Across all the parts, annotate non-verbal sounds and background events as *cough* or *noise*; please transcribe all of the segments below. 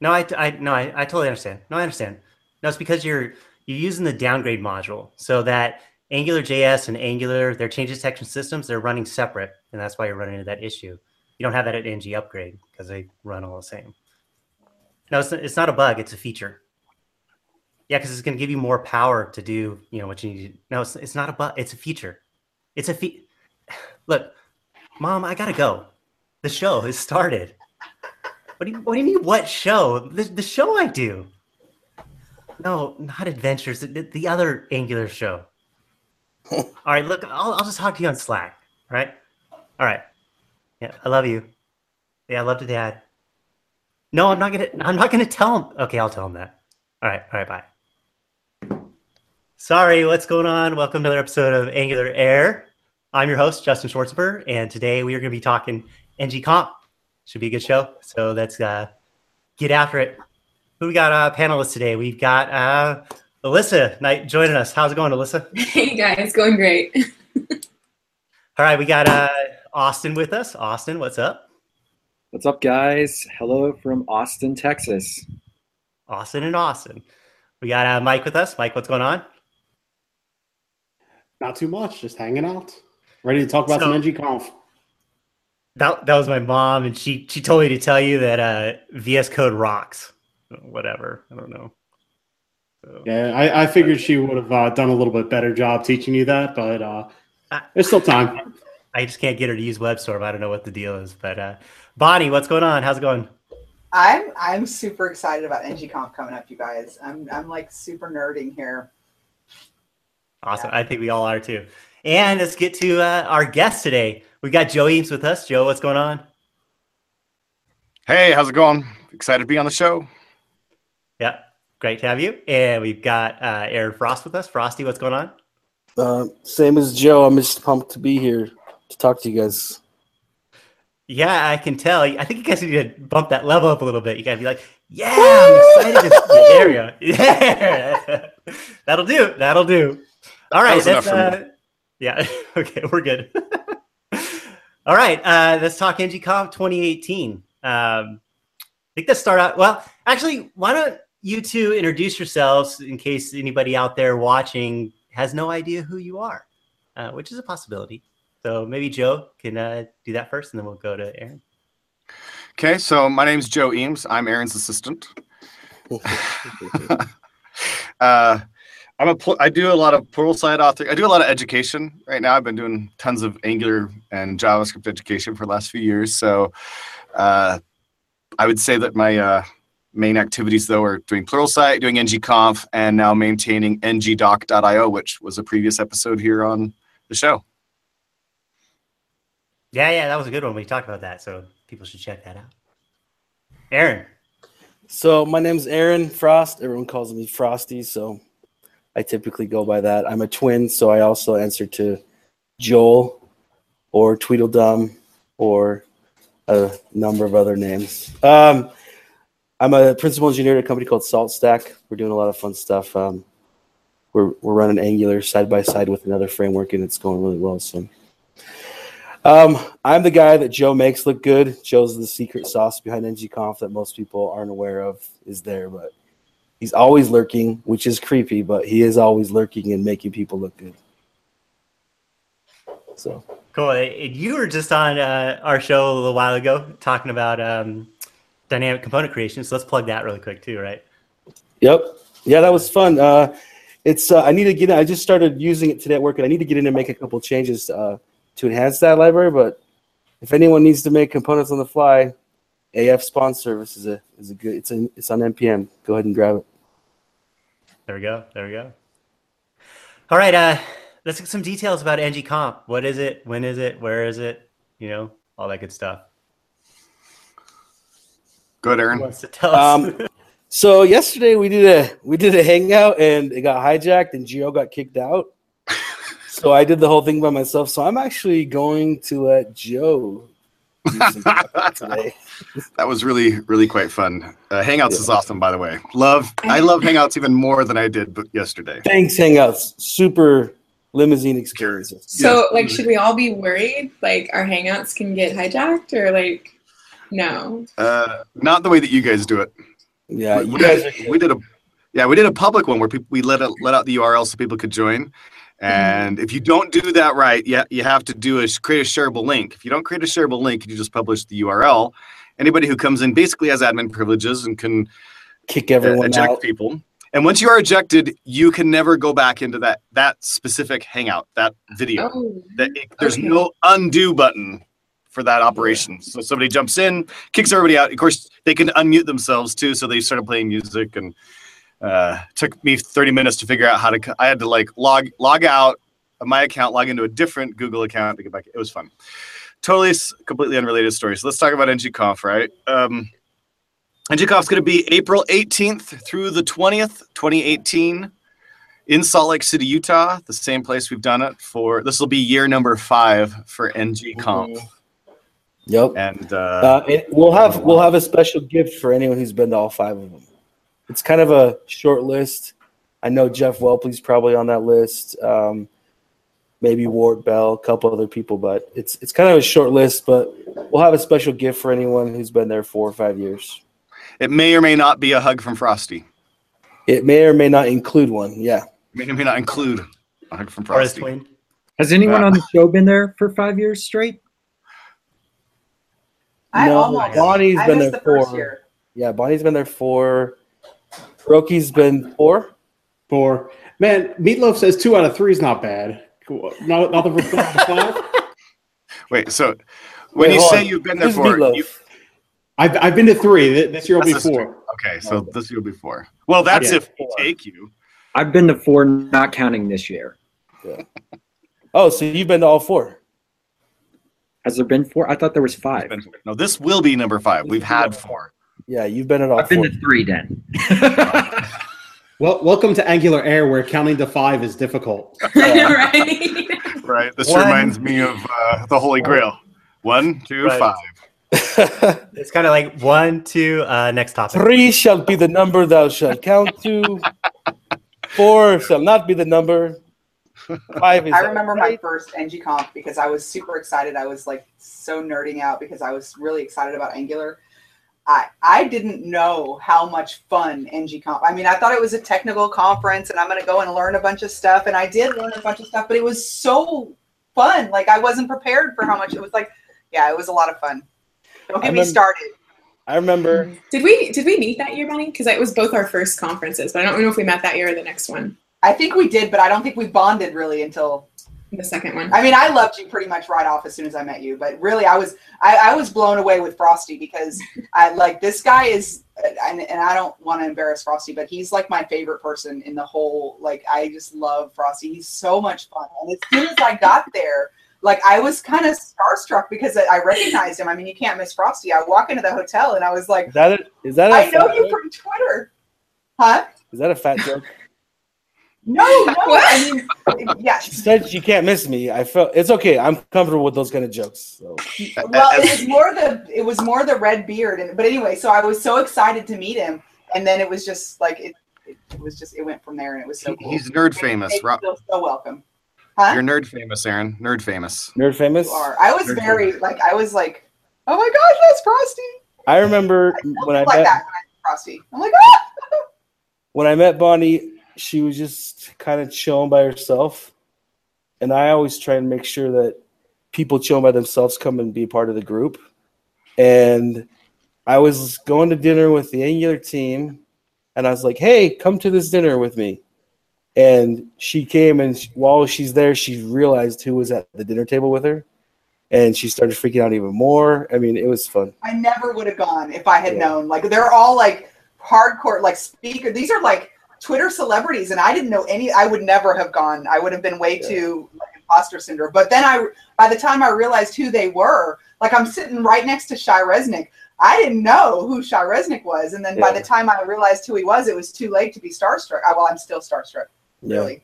No, I, I no, I, I totally understand. No, I understand. No, it's because you're you're using the downgrade module so that Angular JS and Angular, their change detection systems, they're running separate, and that's why you're running into that issue. You don't have that at ng upgrade because they run all the same. No, it's, it's not a bug; it's a feature. Yeah, because it's going to give you more power to do you know what you need. To, no, it's, it's not a bug; it's a feature. It's a fe- *sighs* Look, mom, I gotta go. The show has started. What do you What do you mean? What show? The, the show I do. No, not Adventures. The, the other Angular show. *laughs* all right, look, I'll, I'll just talk to you on Slack. All right. All right. Yeah, I love you. Yeah, I love to dad. No, I'm not gonna. I'm not gonna tell him. Okay, I'll tell him that. All right. All right. Bye. Sorry, what's going on? Welcome to another episode of Angular Air. I'm your host, Justin Schwartzberg, and today we are going to be talking NG Conf. Should be a good show. So let's uh, get after it. Who we got uh, panelists today? We've got uh, Alyssa Nicoll joining us. How's it going, Alyssa? *laughs* Hey guys, it's going great. *laughs* All right, we got uh, Austin with us. Austin, what's up? What's up, guys? Hello from Austin, Texas. Austin and Austin. We got uh, Mike with us. Mike, what's going on? Not too much, just hanging out. Ready to talk about So- some NG Conf. That that was my mom, and she she told me to tell you that uh, VS Code rocks. Whatever, I don't know. So, Yeah, I, I figured she would have uh, done a little bit better job teaching you that, but uh, there's still time. I just can't get her to use WebStorm. I don't know what the deal is, but uh, Bonnie, what's going on? How's it going? I'm I'm super excited about NGConf coming up, you guys. I'm I'm like super nerding here. Awesome. I think we all are too. And let's get to uh, our guest today. We got Joe Eames with us. Joe, what's going on? Hey, how's it going? Excited to be on the show. Yeah, great to have you. And we've got uh, Aaron Frost with us. Frosty, what's going on? Uh, same as Joe. I'm just pumped to be here to talk to you guys. Yeah, I can tell. I think you guys need to bump that level up a little bit. You gotta be like, yeah, I'm excited. To... Yeah, there we go. *laughs* Yeah, *laughs* that'll do. That'll do. All right. was That's, enough for uh, yeah. *laughs* Okay, we're good. All right. Uh, let's talk NGConf 2018. Um, I think let's start out. Well, actually, why don't you two introduce yourselves in case anybody out there watching has no idea who you are, uh, which is a possibility. So maybe Joe can uh, do that first, and then we'll go to Aaron. Okay, so my name's Joe Eames. I'm Aaron's assistant. *laughs* *laughs* uh, I'm a pl- I do a lot of Pluralsight author. I do a lot of education right now. I've been doing tons of Angular and JavaScript education for the last few years. So uh, I would say that my uh, main activities though are doing Plural Pluralsight, doing ngconf, and now maintaining ngdoc.io, which was a previous episode here on the show. Yeah, yeah, that was a good one. We talked about that, so people should check that out. Aaron, So my name's Aaron Frost. Everyone calls me Frosty, so I typically go by that. I'm a twin, so I also answer to Joel or Tweedledum or a number of other names. Um, I'm a principal engineer at a company called SaltStack. We're doing a lot of fun stuff. Um, we're we're running Angular side by side with another framework, and it's going really well. So. Um, I'm the guy that Joe makes look good. Joe's the secret sauce behind NGConf that most people aren't aware of is there, but he's always lurking, which is creepy, but he is always lurking and making people look good. So cool. And You were just on uh, our show a little while ago talking about um, dynamic component creation. So let's plug that really quick too, right? Yep. Yeah, that was fun. Uh, it's uh, I need to get. In, I just started using it today at work, and I need to get in and make a couple changes uh, to enhance that library. But if anyone needs to make components on the fly, AF Spawn Service is a is a good. It's a, it's on npm. Go ahead and grab it. There we go. There we go. All right. Uh, let's get some details about NG Conf. What is it? When is it? Where is it? You know, all that good stuff. Good, Who Aaron. wants to tell us? Um, so yesterday we did a we did a hangout and it got hijacked and Joe got kicked out. *laughs* so I did the whole thing by myself. So I'm actually going to let Joe *laughs* That was really, really quite fun. Uh, Hangouts Yeah. is awesome, by the way. Love, I love Hangouts even more than I did but yesterday. Thanks, Hangouts. Super limousine experiences. So, Yes. like, should we all be worried? Like, our hangouts can get hijacked, or like, no? Uh, not the way that you guys do it. Yeah, we, you guys are we did a yeah we did a public one where people we let it, let out the URL so people could join. Mm-hmm. And if you don't do that right, yeah, you have to do is create a shareable link. If you don't create a shareable link, you just publish the URL. Anybody who comes in basically has admin privileges and can kick everyone eject out. people. And once you are ejected, you can never go back into that that specific hangout, that video. Oh, That it, there's Okay. no undo button for that operation. So somebody jumps in, kicks everybody out. Of course, they can unmute themselves too. So they started playing music, and uh, took me 30 minutes to figure out how to. I had to like log log out of my account, log into a different Google account to get back. It was fun. Totally, completely unrelated story. So let's talk about NGConf, right? Um, NGConf is going to be April 18th through the 20th, 2018 in Salt Lake City, Utah, the same place we've done it for. This will be year number five for NGConf. Yep. And uh, Uh, it, we'll have we'll have a special gift for anyone who's been to all five of them. It's kind of a short list. I know Jeff Whelpley's probably on that list. Um, maybe Ward Bell, a couple other people, but it's it's kind of a short list. But we'll have a special gift for anyone who's been there four or five years. it may or may not be a hug from Frosty. It may or may not include one. Yeah. It may or may not include a hug from Frosty. Has anyone Uh, on the show been there for five years straight? I No, almost. Bonnie's I been there the first for- year. Yeah. Bonnie's been there four. Roki's been four. Four. Man, Meatloaf says two out of three is not bad. Cool. Not, nothing for five. five? *laughs* Wait, so when Wait, you say on. you've been there Who's for, Meatloaf? you, I've, I've been to three. This year will be That's a four. okay, so this year will be four. Well, that's Yeah. if we take you. I've been to four, not counting this year. Oh, so you've been to all four. Has there been four? I thought there was five. No, this will be number five. We've had four. Yeah, you've been at all I've been to three then. *laughs* Well, welcome to Angular Air, where counting to five is difficult. *laughs* *laughs* right. Right. This One. reminds me of uh, the Holy Grail. One, two, Right. five. It's kind of like one, two, uh, next topic. Three shall be the number thou shalt count to. Four shall not be the number. Five is. I remember my right. first NGConf because I was super excited. I was like so nerding out because I was really excited about Angular. I I didn't know how much fun NGConf. I mean, I thought it was a technical conference and I'm going to go and learn a bunch of stuff, and I did learn a bunch of stuff, but it was so fun. Like I wasn't prepared for how much it was. Like, yeah, it was a lot of fun. Don't I get me remember- started. I remember. Did we did we meet that year, Bonnie? Because it was both our first conferences, but I don't know if we met that year or the next one, I think we did, but I don't think we bonded really until the second one. I mean, I loved you pretty much right off as soon as I met you, but really, I was I, I was blown away with Frosty because *laughs* I like this guy is, and, and I don't want to embarrass Frosty, but he's like my favorite person in the whole. Like, I just love Frosty. He's so much fun, and as soon as I got there, like I was kind of starstruck because I I recognized him. I mean, you can't miss Frosty. I walk into the hotel and I was like, Is that a, is that a I know fat you joke? from Twitter, huh? Is that a fat joke? *laughs* No, no. *laughs* I mean, yeah. She said you can't miss me. I felt it's okay. I'm comfortable with those kind of jokes. So well it was more the it was more the red beard and but anyway so i was so excited to meet him and then it was just like it, it, it was just it went from there and it was so cool He's nerd famous. made Rob, so welcome huh you're nerd famous, Aaron. Nerd famous. nerd famous. you are i was Nerd very like i was like oh my gosh that's frosty I remember I when I like met that when I met frosty i'm like ah! *laughs* when I met Bonnie, she was just kind of chilling by herself. And I always try and make sure that people chilling by themselves come and be part of the group. And I was going to dinner with the Angular team, and I was like, hey, come to this dinner with me. And she came, and she- while she's there, she realized who was at the dinner table with her. And she started freaking out even more. I mean, it was fun. i never would have gone if i had Yeah. known like they're all like hardcore like speaker these are like twitter celebrities and i didn't know any i would never have gone. I would have been way Yeah. too like imposter syndrome. But then i by the time i realized who they were like i'm sitting right next to Shai Reznik. I didn't know who Shai Reznik was. And then by the time i realized who he was it was too late to be starstruck. I, well i'm still starstruck Yeah. really.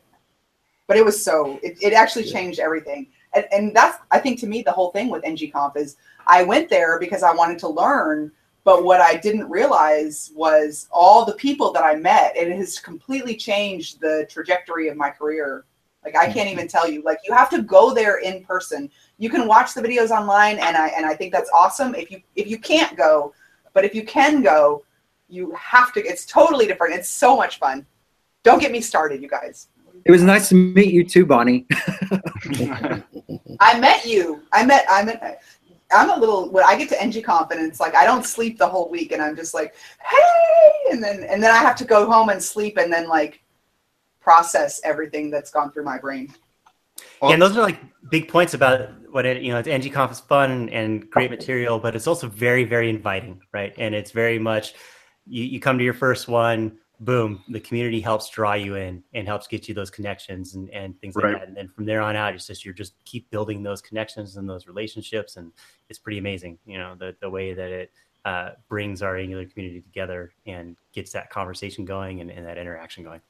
But it was so it, it actually changed everything. And, and that's i think to me the whole thing with NG ngconf is i went there because i wanted to learn but what i didn't realize was all the people that i met and it has completely changed the trajectory of my career like i can't mm-hmm. even tell you like you have to go there in person you can watch the videos online and i and i think that's awesome if you if you can't go but if you can go You have to. It's totally different. It's so much fun. Don't get me started, you guys. It was nice to meet you too, Bonnie. *laughs* I met you. I met. I met. I'm a little. When I get to NG confidence, like I don't sleep the whole week, and I'm just like, hey, and then and then I have to go home and sleep, and then like process everything that's gone through my brain. yeah, and those are like big points about what it. You know, it's NG Conf is fun and great material, but it's also very, very inviting, right? And it's very much you, you come to your first one boom, the community helps draw you in and helps get you those connections and, and things like that. And then from there on out, it's just you're just keep building those connections and those relationships, and it's pretty amazing. You know the the way that it uh, brings our Angular community together and gets that conversation going and, and that interaction going.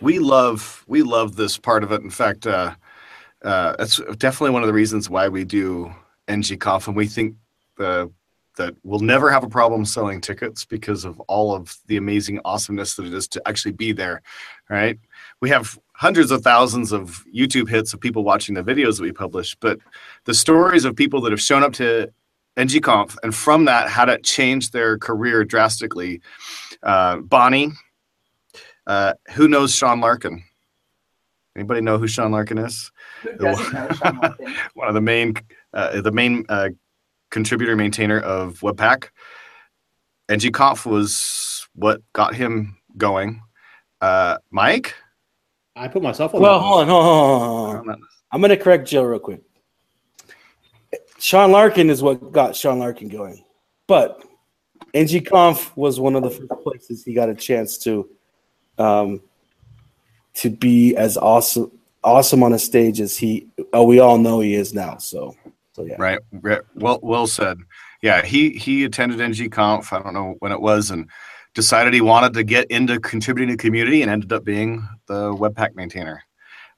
we love we love this part of it. In fact, uh, uh, that's definitely one of the reasons why we do NGConf, and we think the that we'll never have a problem selling tickets because of all of the amazing awesomeness that it is to actually be there. Right? We have hundreds of thousands of YouTube hits of people watching the videos that we publish, but the stories of people that have shown up to NGConf and from that had it change their career drastically. Uh, Bonnie, uh, who knows Sean Larkin? Anybody know who Sean Larkin is? Who doesn't know Sean Larkin? *laughs* One of the main, uh, the main uh, contributor maintainer of Webpack. NGConf was what got him going. Uh, Mike, I put myself on. Well, that hold on, hold on, hold on, hold on. I'm going to correct Joe real quick. Sean Larkin is what got Sean Larkin going, but NGConf was one of the first places he got a chance to, um, to be as awesome, awesome on a stage as he. Oh, we all know he is now. So, so yeah. right? Well, well said. Yeah, he he attended NGConf. I don't know when it was, and decided he wanted to get into contributing to community, and ended up being the Webpack maintainer.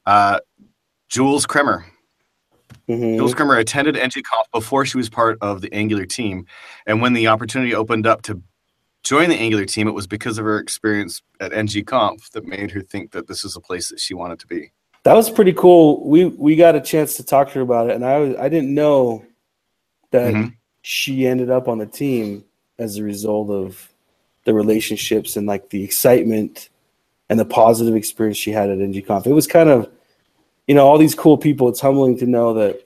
Uh, Jules Kremer. Mhm. Jules Kremer attended NGConf before she was part of the Angular team, and when the opportunity opened up to join the Angular team, it was because of her experience at NGConf that made her think that this is a place that she wanted to be. That was pretty cool. We we got a chance to talk to her about it, and I was I didn't know that Mhm. she ended up on the team as a result of the relationships and like the excitement and the positive experience she had at NGConf. It was kind of, you know, all these cool people. It's humbling to know that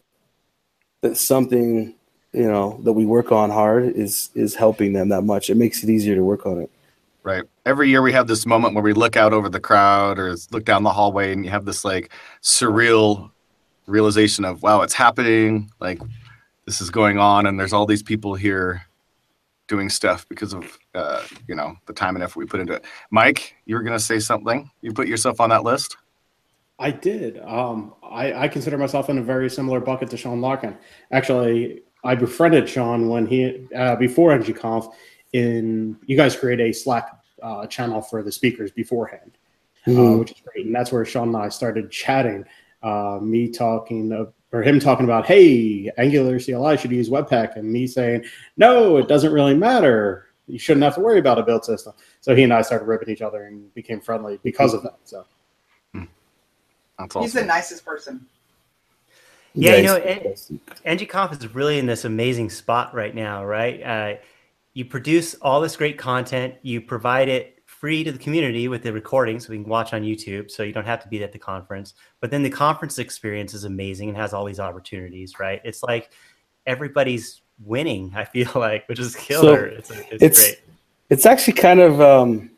that something you know that we work on hard is is helping them that much. It makes it easier to work on it. Right. Every year we have this moment where we look out over the crowd or look down the hallway and you have this like surreal realization of wow, it's happening, like this is going on and there's all these people here doing stuff because of uh, you know, the time and effort we put into it. Mike, you were going to say something? You put yourself on that list? I did. Um, I, I consider myself in a very similar bucket to Sean Larkin. Actually, I befriended Sean when he uh, before NGConf. In you guys create a Slack uh, channel for the speakers beforehand, uh, Mhm. which is great. And that's where Sean and I started chatting. Uh, me talking uh, or him talking about, hey, Angular CLI should use Webpack, and me saying, no, it doesn't really matter. You shouldn't have to worry about a build system. So he and I started ripping each other and became friendly because of that. So. That's He's the nicest person. Yeah, you know, Nice. and- NGConf is really in this amazing spot right now, right? Uh, you produce all this great content, you provide it free to the community with the recording so we can watch on YouTube, so you don't have to be at the conference. But then the conference experience is amazing and has all these opportunities, right? It's like everybody's winning, I feel *laughs* like, which is killer. it's, it's, it's- great. It's actually kind of um,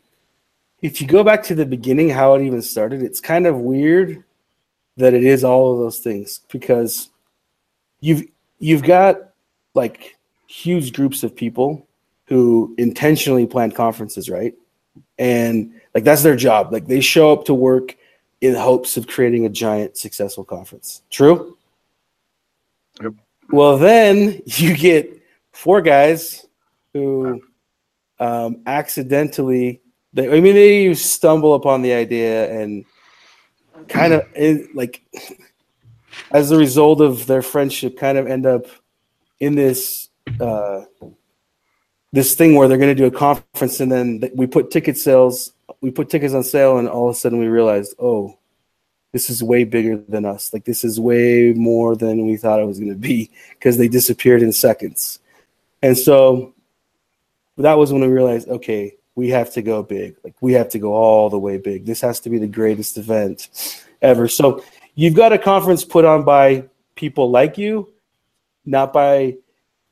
if you go back to the beginning, how it even started. It's kind of weird that it is all of those things because you've you've got like huge groups of people who intentionally plan conferences, right? And like that's their job. Like they show up to work in hopes of creating a giant successful conference. True? Yep. Well, then *laughs* you get four guys who um, accidentally, they, I mean, they stumble upon the idea and kind of it, like, as a result of their friendship, kind of end up in this uh, this thing where they're going to do a conference, and then we put ticket sales, we put tickets on sale, and all of a sudden we realized, oh, this is way bigger than us. Like this is way more than we thought it was going to be because they disappeared in seconds. And so that was when we realized, okay, we have to go big. Like we have to go all the way big. This has to be the greatest event ever. So you've got a conference put on by people like you, not by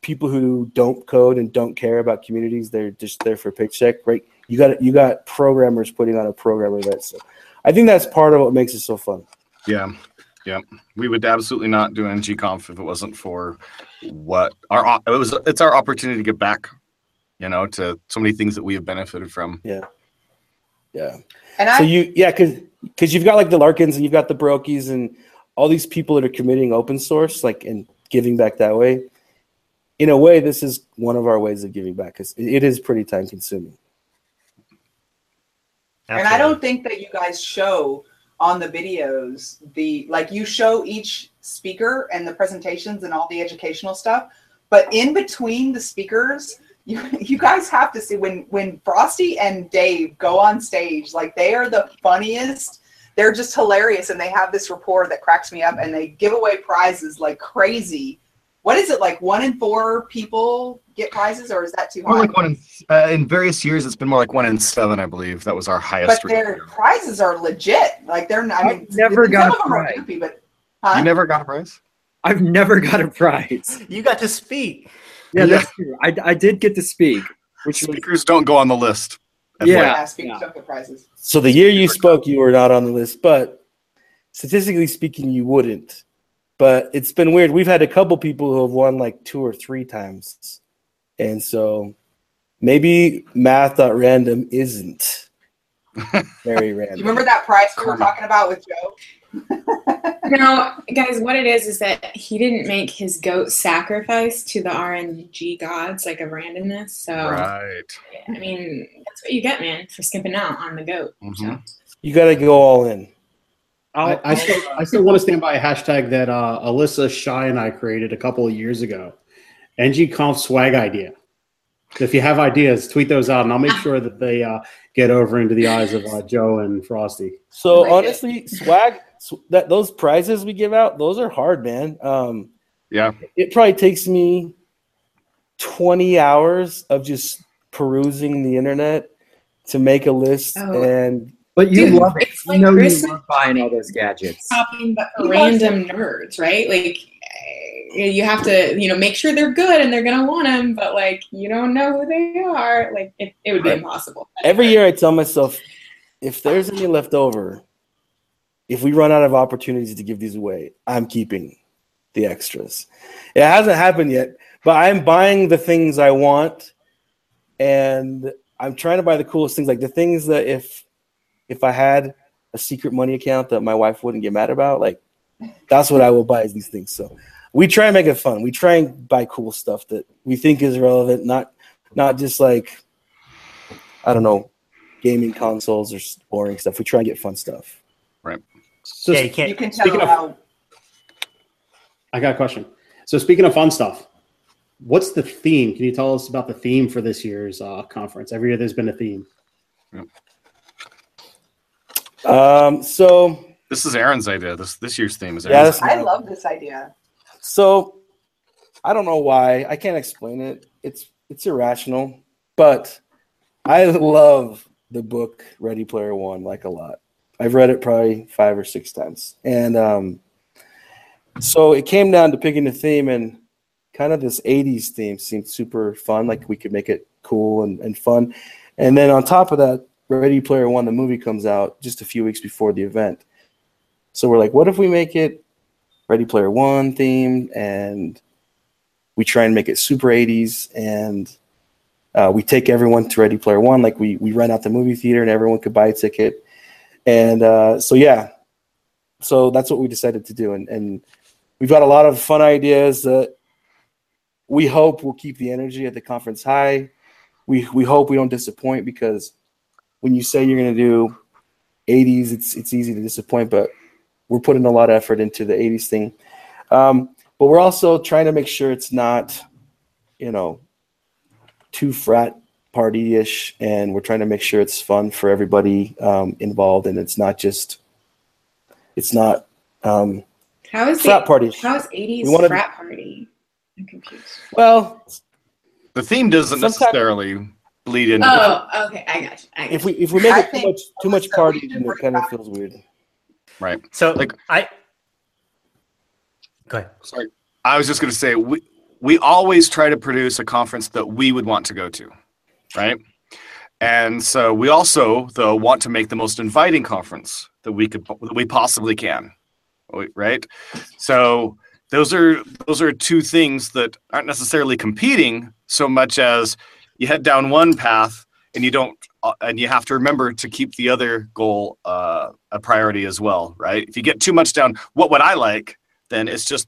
people who don't code and don't care about communities. They're just there for a paycheck, right? You got you got programmers putting on a program event. So I think that's part of what makes it so fun. Yeah. Yeah. We would absolutely not do ngconf if it wasn't for what our it was it's our opportunity to get back, you know, to so many things that we have benefited from. Yeah. Yeah. And I So you yeah, cause because you've got like the Larkins and you've got the Brocchis and all these people that are committing open source, like and giving back that way. In a way, this is one of our ways of giving back because it is pretty time consuming. and I don't think that you guys show on the videos the like you show each speaker and the presentations and all the educational stuff, but in between the speakers, *laughs* you you guys have to see when when Frosty and Dave go on stage, like they are the funniest. They're just hilarious and they have this rapport that cracks me up and they give away prizes like crazy. What is it like one in four people get prizes or is that too More high? like one in, uh, in various years. It's been more like one in seven, I believe. That was our highest. but their prizes are legit. Like they're not. I mean, I've never some got of a them are prize. goofy, but huh? You never got a prize. I've never got a prize. *laughs* You got to speak. Yeah, that's true. I, I did get to speak, which was Speakers don't go on the list. Yeah. yeah, speakers yeah. don't get prizes. So the year you spoke, you were not on the list, but statistically speaking, you wouldn't. But it's been weird. We've had a couple people who have won like two or three times. And so maybe math.random isn't *laughs* very random. you remember that prize we were talking about with Joe? *laughs* No, guys, what it is is that he didn't make his goat sacrifice to the RNG gods like of randomness. So Right. I mean, that's what you get, man, for skipping out on the goat. Mhm. You got to go all in. I, I still, I still want to stand by a hashtag that uh, Alyssa Shai and I created a couple of years ago. NGConf swag idea. If you have ideas, tweet those out, and I'll make *laughs* sure that they uh, get over into the eyes of uh, Joe and Frosty. So Like it. honestly, swag sw- that those prizes we give out, those are hard, man. Um, Yeah. it probably takes me 20 hours of just perusing the internet to make a list Oh. and but you Dude, love it. it's You like know you love buying all those gadgets. shopping, but for He random nerds, right? Like eh, you have to, you know, make sure they're good and they're gonna want them, but like you don't know who they are. Like it, it would be Right. impossible. every year I tell myself if there's any left over, if we run out of opportunities to give these away, I'm keeping the extras. It hasn't happened yet, but I'm buying the things I want and I'm trying to buy the coolest things like the things that if if I had a secret money account that my wife wouldn't get mad about, like that's what I will buy is these things. So we try and make it fun. We try and buy cool stuff that we think is relevant, not not just like I don't know, gaming consoles or boring stuff. We try and get fun stuff. Right. So yeah, you can't. You can tell speaking of- how I got a question. So speaking of fun stuff, what's the theme? Can you tell us about the theme for this year's uh, conference? Every year there's been a theme. Um, so This is Aaron's idea. This this year's theme is yeah, Aaron's. that's I love this idea. So I don't know why. I can't explain it. It's it's irrational, but I love the book Ready Player One like a lot. I've read it probably five or six times, and um, so it came down to picking a theme, and kind of this '80s theme seemed super fun. Like we could make it cool and, and fun, and then on top of that, Ready Player One, the movie comes out just a few weeks before the event. So we're like, what if we make it Ready Player One themed, and we try and make it super 80s, and uh, we take everyone to Ready Player One. Like we we rent out the movie theater, and everyone could buy a ticket, and uh, so yeah, so that's what we decided to do, and and we've got a lot of fun ideas that we hope will keep the energy at the conference high. We we hope we don't disappoint because when you say you're going to do 80s, it's it's easy to disappoint, but we're putting a lot of effort into the 80s thing. Um, but we're also trying to make sure it's not, you know, too frat party ish. And we're trying to make sure it's fun for everybody um, involved. And it's not just, it's not um, How is frat party. how is eighties We wanted- frat party? I'm confused. Well, The theme doesn't necessarily bleed into. Oh, okay. I got you. I got If we if we make I it too much too much party, should then it kind of feels weird. right. So Like- I go ahead. Sorry. I was just going to say we we always try to produce a conference that we would want to go to, right? And so we also though want to make the most inviting conference that we could that we possibly can, right? So those are those are two things that aren't necessarily competing so much as you head down one path and you don't uh, and you have to remember to keep the other goal uh, a priority as well, right? If you get too much down, what would I like? Then it's just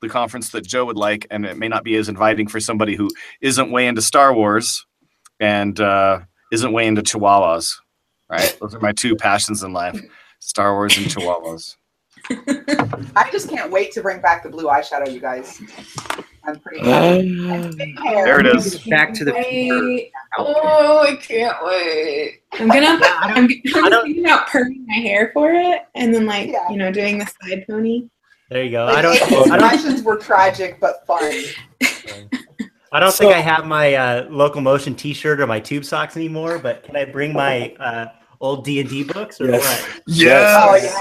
the conference that Joe would like, and it may not be as inviting for somebody who isn't way into Star Wars and uh, isn't way into Chihuahuas. Right? Those are my two passions in life: Star Wars and Chihuahuas. I just can't wait to bring back the blue eyeshadow, you guys. I'm pretty happy. There it is. Back to the future. Oh, I can't wait. I'm gonna. I'm, I'm thinking about perming my hair for it, and then like Yeah. you know doing the side pony. There you go. Like, I don't. Amy's I don't. were tragic but fun. I don't So- think I have my uh, local motion T-shirt or my tube socks anymore. But can I bring my uh, old D and D books or Yes. what? Yes.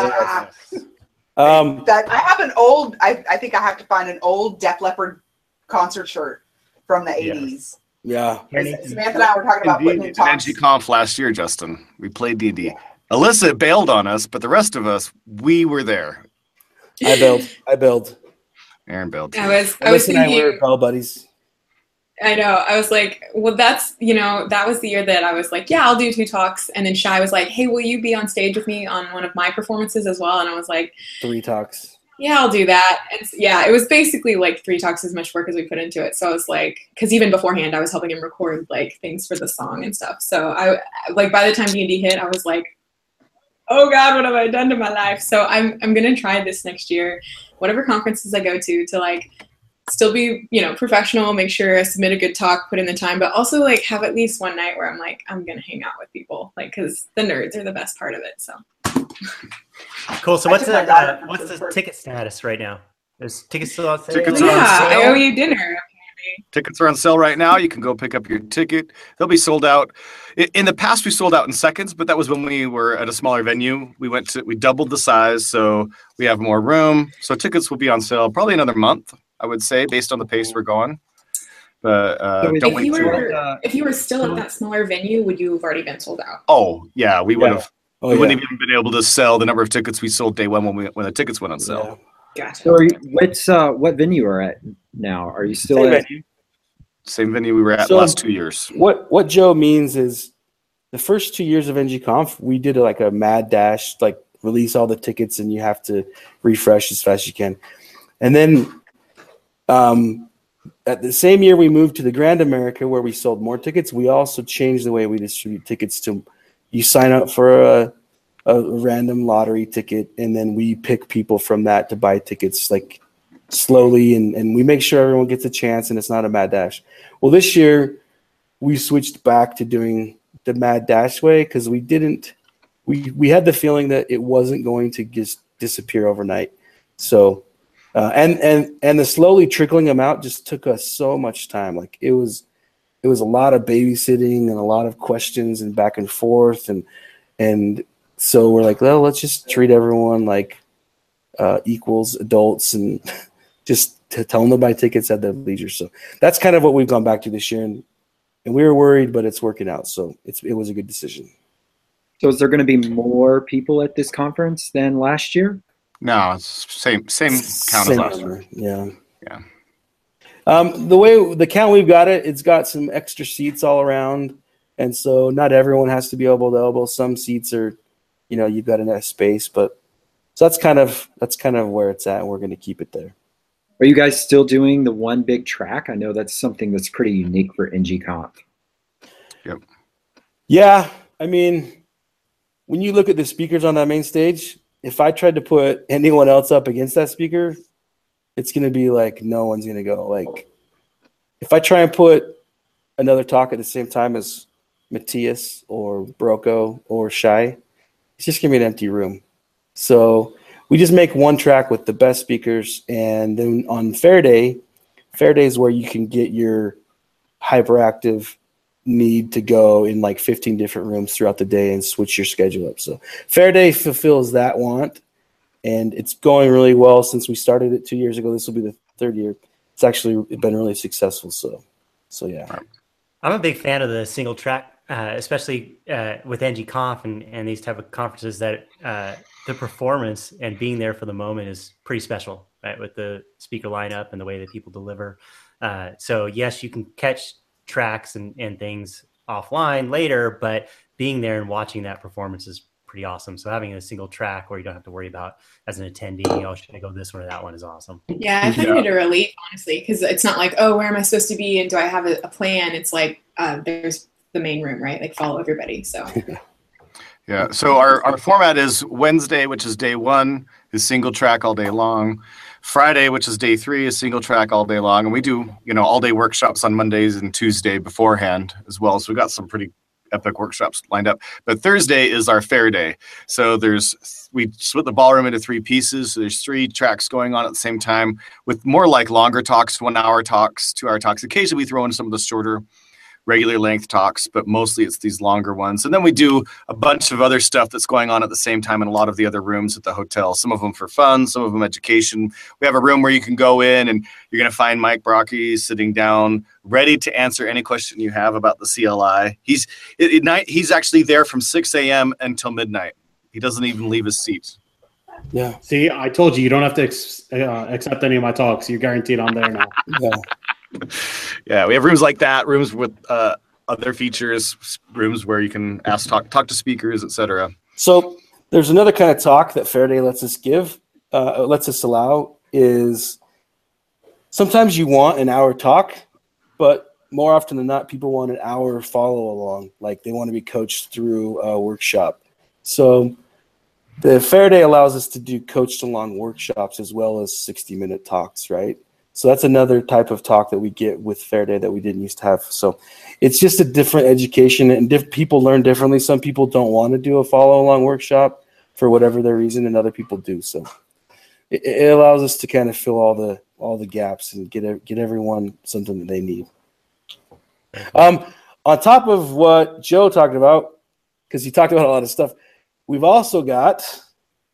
Oh yeah. Um, That I have an old. I, I think I have to find an old Def Leppard concert shirt from the 80s. yeah. Samantha and I were talking about putting in At talks. Conf last year, Justin, we played D&D. Alyssa bailed on us, but the rest of us, we were there. I build. I build. Aaron bailed. I was. I was Alyssa and I thinking. were bell buddies. I know. I was like, well, that's, you know, that was the year that I was like, yeah, I'll do two talks. And then Shai was like, hey, will you be on stage with me on one of my performances as well? And I was like, Three talks. yeah, I'll do that. And yeah, it was basically like three talks as much work as we put into it. So I was like, because even beforehand, I was helping him record like things for the song and stuff. So I, like, by the time D&D hit, I was like, oh God, what have I done to my life? So I'm, I'm going to try this next year, whatever conferences I go to, to like, still be you know professional make sure i submit a good talk put in the time but also like have at least one night where i'm like i'm gonna hang out with people like because the nerds are the best part of it so Cool. So what's the uh, what's the the ticket status right now? Is tickets still on sale? Tickets are on yeah sale. i owe you dinner Tickets are on sale right now. You can go pick up your ticket. They'll be sold out. In the past, we sold out in seconds, but that was when we were at a smaller venue. We went to we doubled the size, so we have more room. So tickets will be on sale probably another month, I would say, based on the pace we're going. But uh, So don't if wait you too were Uh, if you were still at that smaller venue would you have already been sold out Oh yeah, we would Yeah. have. Oh, we yeah. wouldn't have even been able to sell the number of tickets we sold day one when we when the tickets went on sale. gotcha So, are you, what's uh, what venue are at now? Are you still Same at? venue. Same venue we were at So- last two years. What what Joe means is the first two years of NGConf, we did like a mad dash, like release all the tickets and you have to refresh as fast as you can. And then um, at the same year we moved to the Grand America where we sold more tickets, we also changed the way we distribute tickets to you sign up for a, a random lottery ticket and then we pick people from that to buy tickets like slowly and, and we make sure everyone gets a chance and it's not a mad dash. Well, this year we switched back to doing the mad dash way because we didn't we we had the feeling that it wasn't going to just disappear overnight. So uh, and and and the slowly trickling them out just took us so much time. Like it was it was a lot of babysitting and a lot of questions and back and forth and and so we're like, well, let's just treat everyone like uh, equals adults and *laughs* just tell them to buy tickets at their leisure. So that's kind of what we've gone back to this year, and and we were worried, but it's working out. So it's it was a good decision. So, is there going to be more people at this conference than last year? No, it's same same count Same as last year. Yeah. Yeah. Um, the way the count we've got it, it's got some extra seats all around, and so not everyone has to be elbow to elbow. Some seats are, you know, you've got enough space, but so that's kind of that's kind of where it's at, and we're going to keep it there. Are you guys still doing the one big track? I know that's something that's pretty unique for NG NGConf. Yep. Yeah, I mean, when you look at the speakers on that main stage, if I tried to put anyone else up against that speaker, it's going to be like no one's going to go. Like, if I try and put another talk at the same time as Matthias or Brocchi or Shai, it's just going to be an empty room. So we just make one track with the best speakers, and then on Fair Day, Fair Day is where you can get your hyperactive need to go in like 15 different rooms throughout the day and switch your schedule up. So Fair Day fulfills that want, and it's going really well since we started it two years ago. This will be the third year. It's actually been really successful. So, so yeah. I'm a big fan of the single track, uh, especially uh, with NG Conf and, and these type of conferences that uh, the performance and being there for the moment is pretty special, right? With the speaker lineup and the way that people deliver. Uh, so yes, you can catch tracks and, and things offline later, but being there and watching that performance is pretty awesome. So having a single track where you don't have to worry about as an attendee, oh, should I go this one or that one is awesome. Yeah, I find Yeah. it a relief, honestly, because it's not like, oh, where am I supposed to be and do I have a, a plan? It's like uh, there's the main room, right? Like follow everybody. So *laughs* Yeah. So our, our format is Wednesday, which is day one, is single track all day long. Friday, which is day three, is single track all day long. And we do, you know, all day workshops on Mondays and Tuesday beforehand as well. So we've got some pretty epic workshops lined up. But Thursday is our fair day. So there's we split the ballroom into three pieces. So there's three tracks going on at the same time with more like longer talks, one hour talks, two hour talks. Occasionally we throw in some of the shorter regular length talks, but mostly it's these longer ones. And then we do a bunch of other stuff that's going on at the same time in a lot of the other rooms at the hotel. Some of them for fun, some of them education. We have a room where you can go in and you're going to find Mike Brocchi sitting down, ready to answer any question you have about the CLI. He's at at night. He's actually there from 6 a.m. until midnight. He doesn't even leave his seat. Yeah. See, I told you you don't have to ex- uh, accept any of my talks. You're guaranteed on there now. Yeah. *laughs* Yeah, we have rooms like that, rooms with uh, other features, rooms where you can ask, talk, talk to speakers, etc. So there's another kind of talk that Fair Day lets us give, uh, lets us allow is sometimes you want an hour talk, but more often than not, people want an hour follow along. Like they want to be coached through a workshop. So the Fair Day allows us to do coached along workshops as well as 60 minute talks, right? So that's another type of talk that we get with Fair Day that we didn't used to have. So it's just a different education and diff- people learn differently. Some people don't want to do a follow along workshop for whatever their reason and other people do. So it, it allows us to kind of fill all the, all the gaps and get, get everyone something that they need. Um, on top of what Joe talked about, because he talked about a lot of stuff, we've also got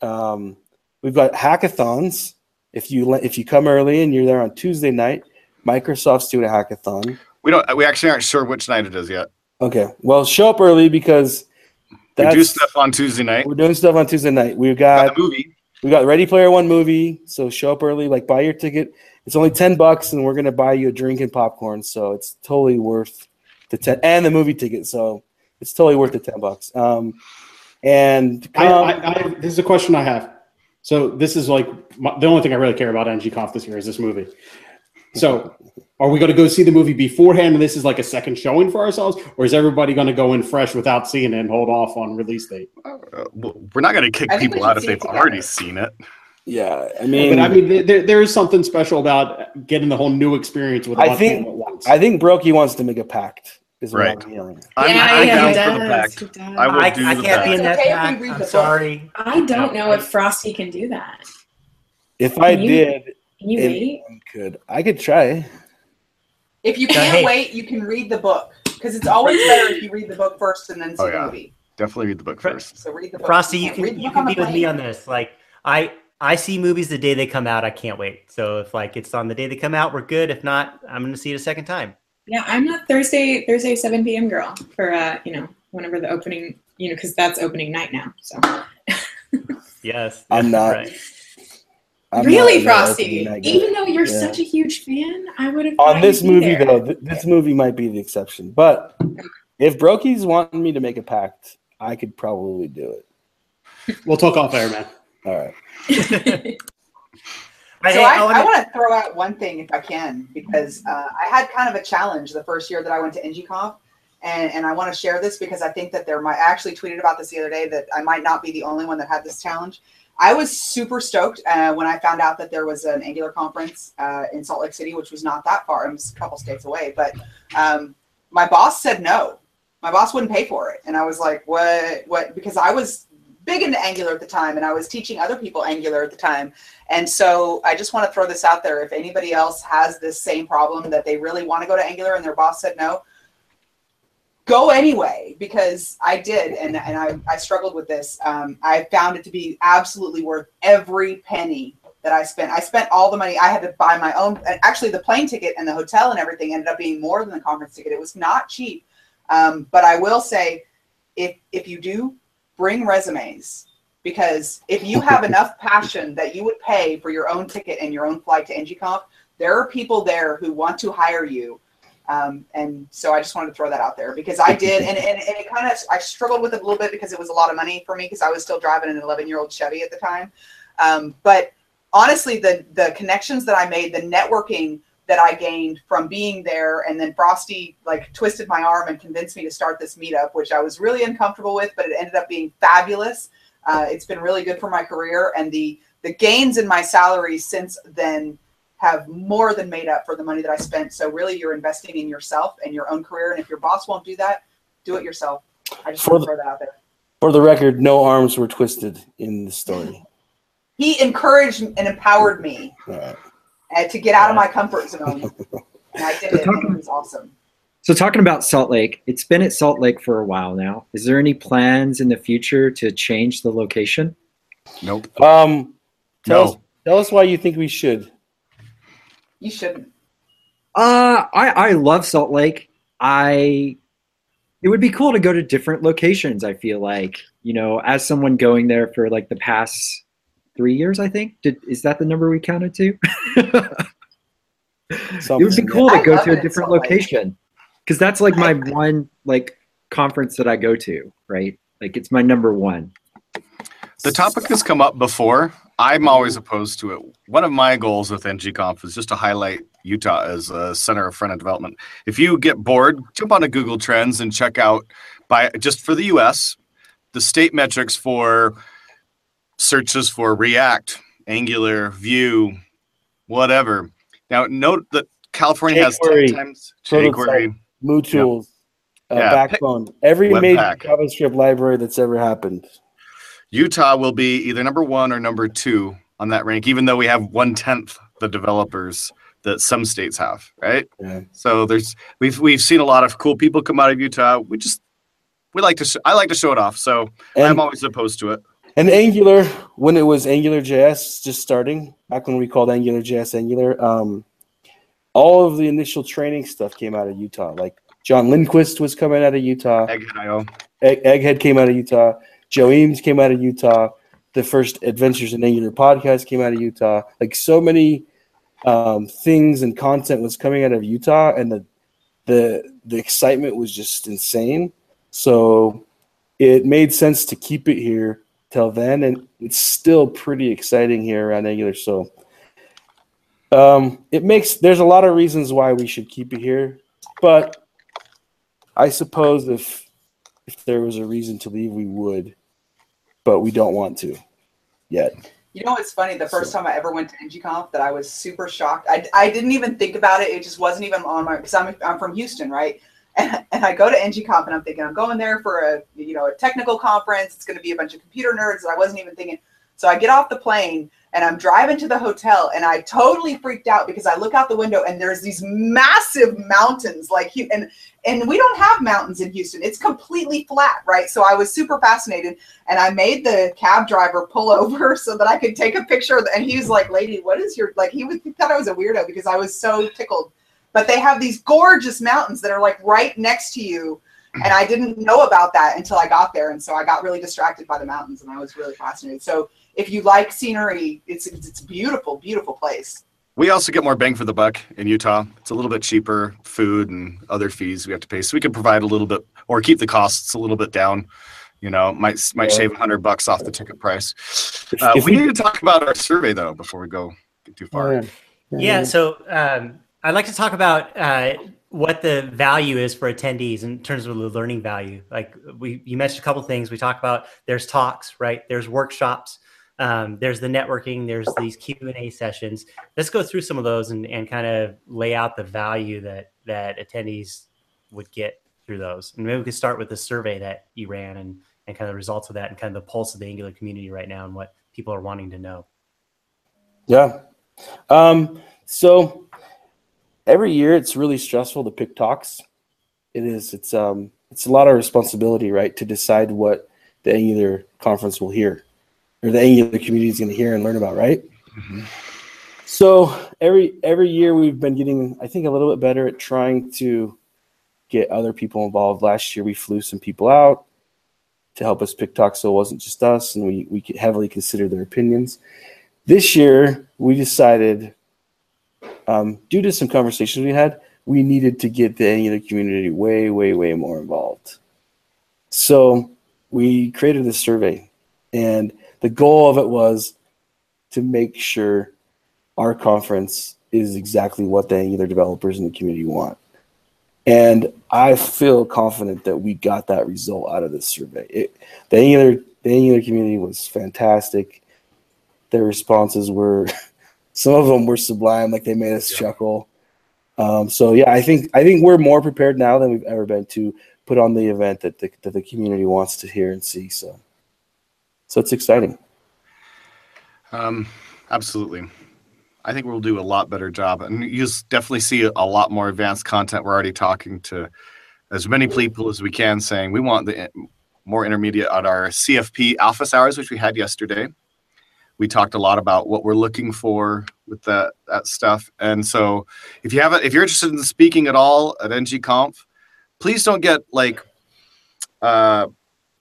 um, we've got hackathons. If you if you come early and you're there on Tuesday night, Microsoft's doing a hackathon. We don't. We actually aren't sure which night it is yet. Okay, well, show up early because We that's do stuff on Tuesday night. we're doing stuff on Tuesday night. We've Got got the movie. we got Ready Player One movie, so show up early. Like buy your ticket. It's only ten bucks, and we're gonna buy you a drink and popcorn. So it's totally worth the ten and the movie ticket. So it's totally worth the ten bucks. Um, and I, I, I, this is a question I have. So this is like my, the only thing I really care about NG Conf this year is this movie. So are we going to go see the movie beforehand and this is like a second showing for ourselves, or is everybody going to go in fresh without seeing it and hold off on release date? Uh, well, we're not going to kick I think we people out if they've together. already seen it. yeah, I mean, but I mean, there, there is something special about getting the whole new experience with a I bunch think- at once. I think Brocchi wants to make a pact. Is Right. I'm. I'm, yeah, I'm yeah, down he for the does, pact. he does. I will I, do I the can't be in pact. that It's okay if we pack. read I'm the book. sorry. I don't know if Frosty can do that. If I Can you- did, Can you wait? anyone could. I could try. If you can't hey. wait, you can read the book because it's always better if you read the book first and then see Oh, the movie. Definitely read the book first. So read the book. Frosty, you Read can the you book can on the be with me plane. on this. Like I I see movies the day they come out. I can't wait. So if like it's on the day they come out, we're good. If not, I'm going to see it a second time. Yeah, I'm a Thursday Thursday 7 p.m. girl for uh, you know, whenever the opening, you know, because that's opening night now. So *laughs* Yes, I'm not. Right. I'm really, not Frosty, opening night guy. even though you're Yeah. such a huge fan, I would have on this movie there. though, th- this movie might be the exception. But if Brocchi's wanting me to make a pact, I could probably do it. We'll talk off air, man. All right. *laughs* But So I, I wanna- I want to throw out one thing if I can because uh, I had kind of a challenge the first year that I went to NGConf, and and I want to share this because I think that there might I actually tweeted about this the other day that I might not be the only one that had this challenge. I was super stoked uh, when I found out that there was an Angular conference uh, in Salt Lake City, which was not that far; it was a couple states away. But um, my boss said no. My boss wouldn't pay for it, and I was like, "What? What?" Because I was big into Angular at the time, and I was teaching other people Angular at the time. And so I just want to throw this out there. If anybody else has this same problem that they really want to go to Angular and their boss said no, go anyway because I did, and and I, I struggled with this. Um, I found it to be absolutely worth every penny that I spent. I spent all the money. I had to buy my own. Actually, the plane ticket and the hotel and everything ended up being more than the conference ticket. It was not cheap. Um, but I will say, if if you do bring resumes, because if you have enough passion that you would pay for your own ticket and your own flight to NGConf, there are people there who want to hire you. Um, and so I just wanted to throw that out there because I did, and, and, and it kind of I struggled with it a little bit because it was a lot of money for me because I was still driving an 11 year old Chevy at the time. Um, but honestly, the the connections that I made, the networking that I gained from being there, and then Frosty like twisted my arm and convinced me to start this meetup, which I was really uncomfortable with, but it ended up being fabulous. Uh, it's been really good for my career, and the the gains in my salary since then have more than made up for the money that I spent. So really, you're investing in yourself and your own career, and if your boss won't do that, do it yourself. I just For want to throw that out there. For the record, no arms were twisted in the story. He encouraged and empowered me right. Uh, to get out of my comfort zone, *laughs* and I did it, and it was awesome. So talking about Salt Lake, it's been at Salt Lake for a while now. Is there any plans in the future to change the location? Nope. Um, tell No. us tell us why you think we should. You shouldn't. Uh, I I love Salt Lake. I it would be cool to go to different locations. I feel like you know, as someone going there for like the past three years, I think. Did is that the number we counted to? *laughs* it would be Something. cool I to go to a different location because that's like my I- *laughs* one like conference that I go to. Right, like it's my number one. The topic has come up before. I'm always opposed to it. One of my goals with NGConf is just to highlight Utah as a center of front end development. If you get bored, jump onto Google Trends and check out by just for the US, the state metrics for searches for React, Angular, Vue, whatever. Now note that California has 10 times jQuery. MooTools, uh, Yeah. Backbone, every major Webpack. JavaScript library that's ever happened. Utah will be either number one or number two on that rank, even though we have one tenth the developers that some states have, right? Yeah. So there's we've we've seen a lot of cool people come out of Utah. We just we like to sh- I like to show it off, so And, I'm always opposed to it. And Angular, when it was Angular JS just starting, back when we called Angular JS Angular, um, all of the initial training stuff came out of Utah. Like John Lindquist was coming out of Utah. Egghead.io. Egg, Egghead came out of Utah. Joe Eames came out of Utah. The first Adventures in Angular podcast came out of Utah. Like so many um, things and content was coming out of Utah, and the the the excitement was just insane. So it made sense to keep it here till then, and it's still pretty exciting here around Angular. So um, it makes there's a lot of reasons why we should keep it here, but I suppose if if there was a reason to leave, we would, but we don't want to yet. You know what's funny? The first time I ever went to NGConf, that I was super shocked. I, I didn't even think about it. It just wasn't even on my because I'm I'm from Houston, right? And, and I go to NGConf and I'm thinking I'm going there for a you know a technical conference. It's going to be a bunch of computer nerds. And I wasn't even thinking. So I get off the plane and I'm driving to the hotel and I totally freaked out because I look out the window and there's these massive mountains like and and we don't have mountains in Houston. It's completely flat, right? So I was super fascinated and I made the cab driver pull *laughs* over so that I could take a picture. And he was like, "Lady, what is your like?" He would he thought I was a weirdo because I was so tickled. But they have these gorgeous mountains that are like right next to you, and I didn't know about that until I got there, and so I got really distracted by the mountains, and I was really fascinated. So if you like scenery, it's it's, it's a beautiful, beautiful place. We also get more bang for the buck in Utah. It's a little bit cheaper food and other fees we have to pay, so we can provide a little bit or keep the costs a little bit down. You know, might might Yeah. shave hundred bucks off the ticket price. Uh, we we, need to talk about our survey though before we go get too far. Oh, Yeah, so um, I'd like to talk about uh, what the value is for attendees in terms of the learning value. Like we, you mentioned a couple things. We talked about there's talks, right? There's workshops. Um, there's the networking. There's these Q and A sessions. Let's go through some of those and, and kind of lay out the value that that attendees would get through those. And maybe we could start with the survey that you ran and and kind of the results of that and kind of the pulse of the Angular community right now and what people are wanting to know. yeah. Um, so every year it's really stressful to pick talks. It is. It's um, it's a lot of responsibility, right, to decide what the Angular conference will hear or the Angular community is going to hear and learn about, right? Mhm. So every every year we've been getting, I think, a little bit better at trying to get other people involved. Last year we flew some people out to help us pick talks, so it wasn't just us, and we we heavily considered their opinions. This year we decided, um, due to some conversations we had, we needed to get the Angular community way, way, way more involved. So we created this survey, and the goal of it was to make sure our conference is exactly what the Angular developers in the community want. And I feel confident that we got that result out of this survey. It, the Angular the Angular community was fantastic. Their responses were *laughs* some of them were sublime, like they made us chuckle. Um, so yeah, I think I think we're more prepared now than we've ever been to put on the event that the, that the community wants to hear and see. So, so it's exciting. Um, absolutely. I think we'll do a lot better job, and you definitely see a lot more advanced content. We're already talking to as many people as we can, saying we want the more intermediate at our CFP Alphas hours, which we had yesterday. We talked a lot about what we're looking for with that that stuff, and so if you have a, if you're interested in speaking at all at NGConf, please don't get like uh,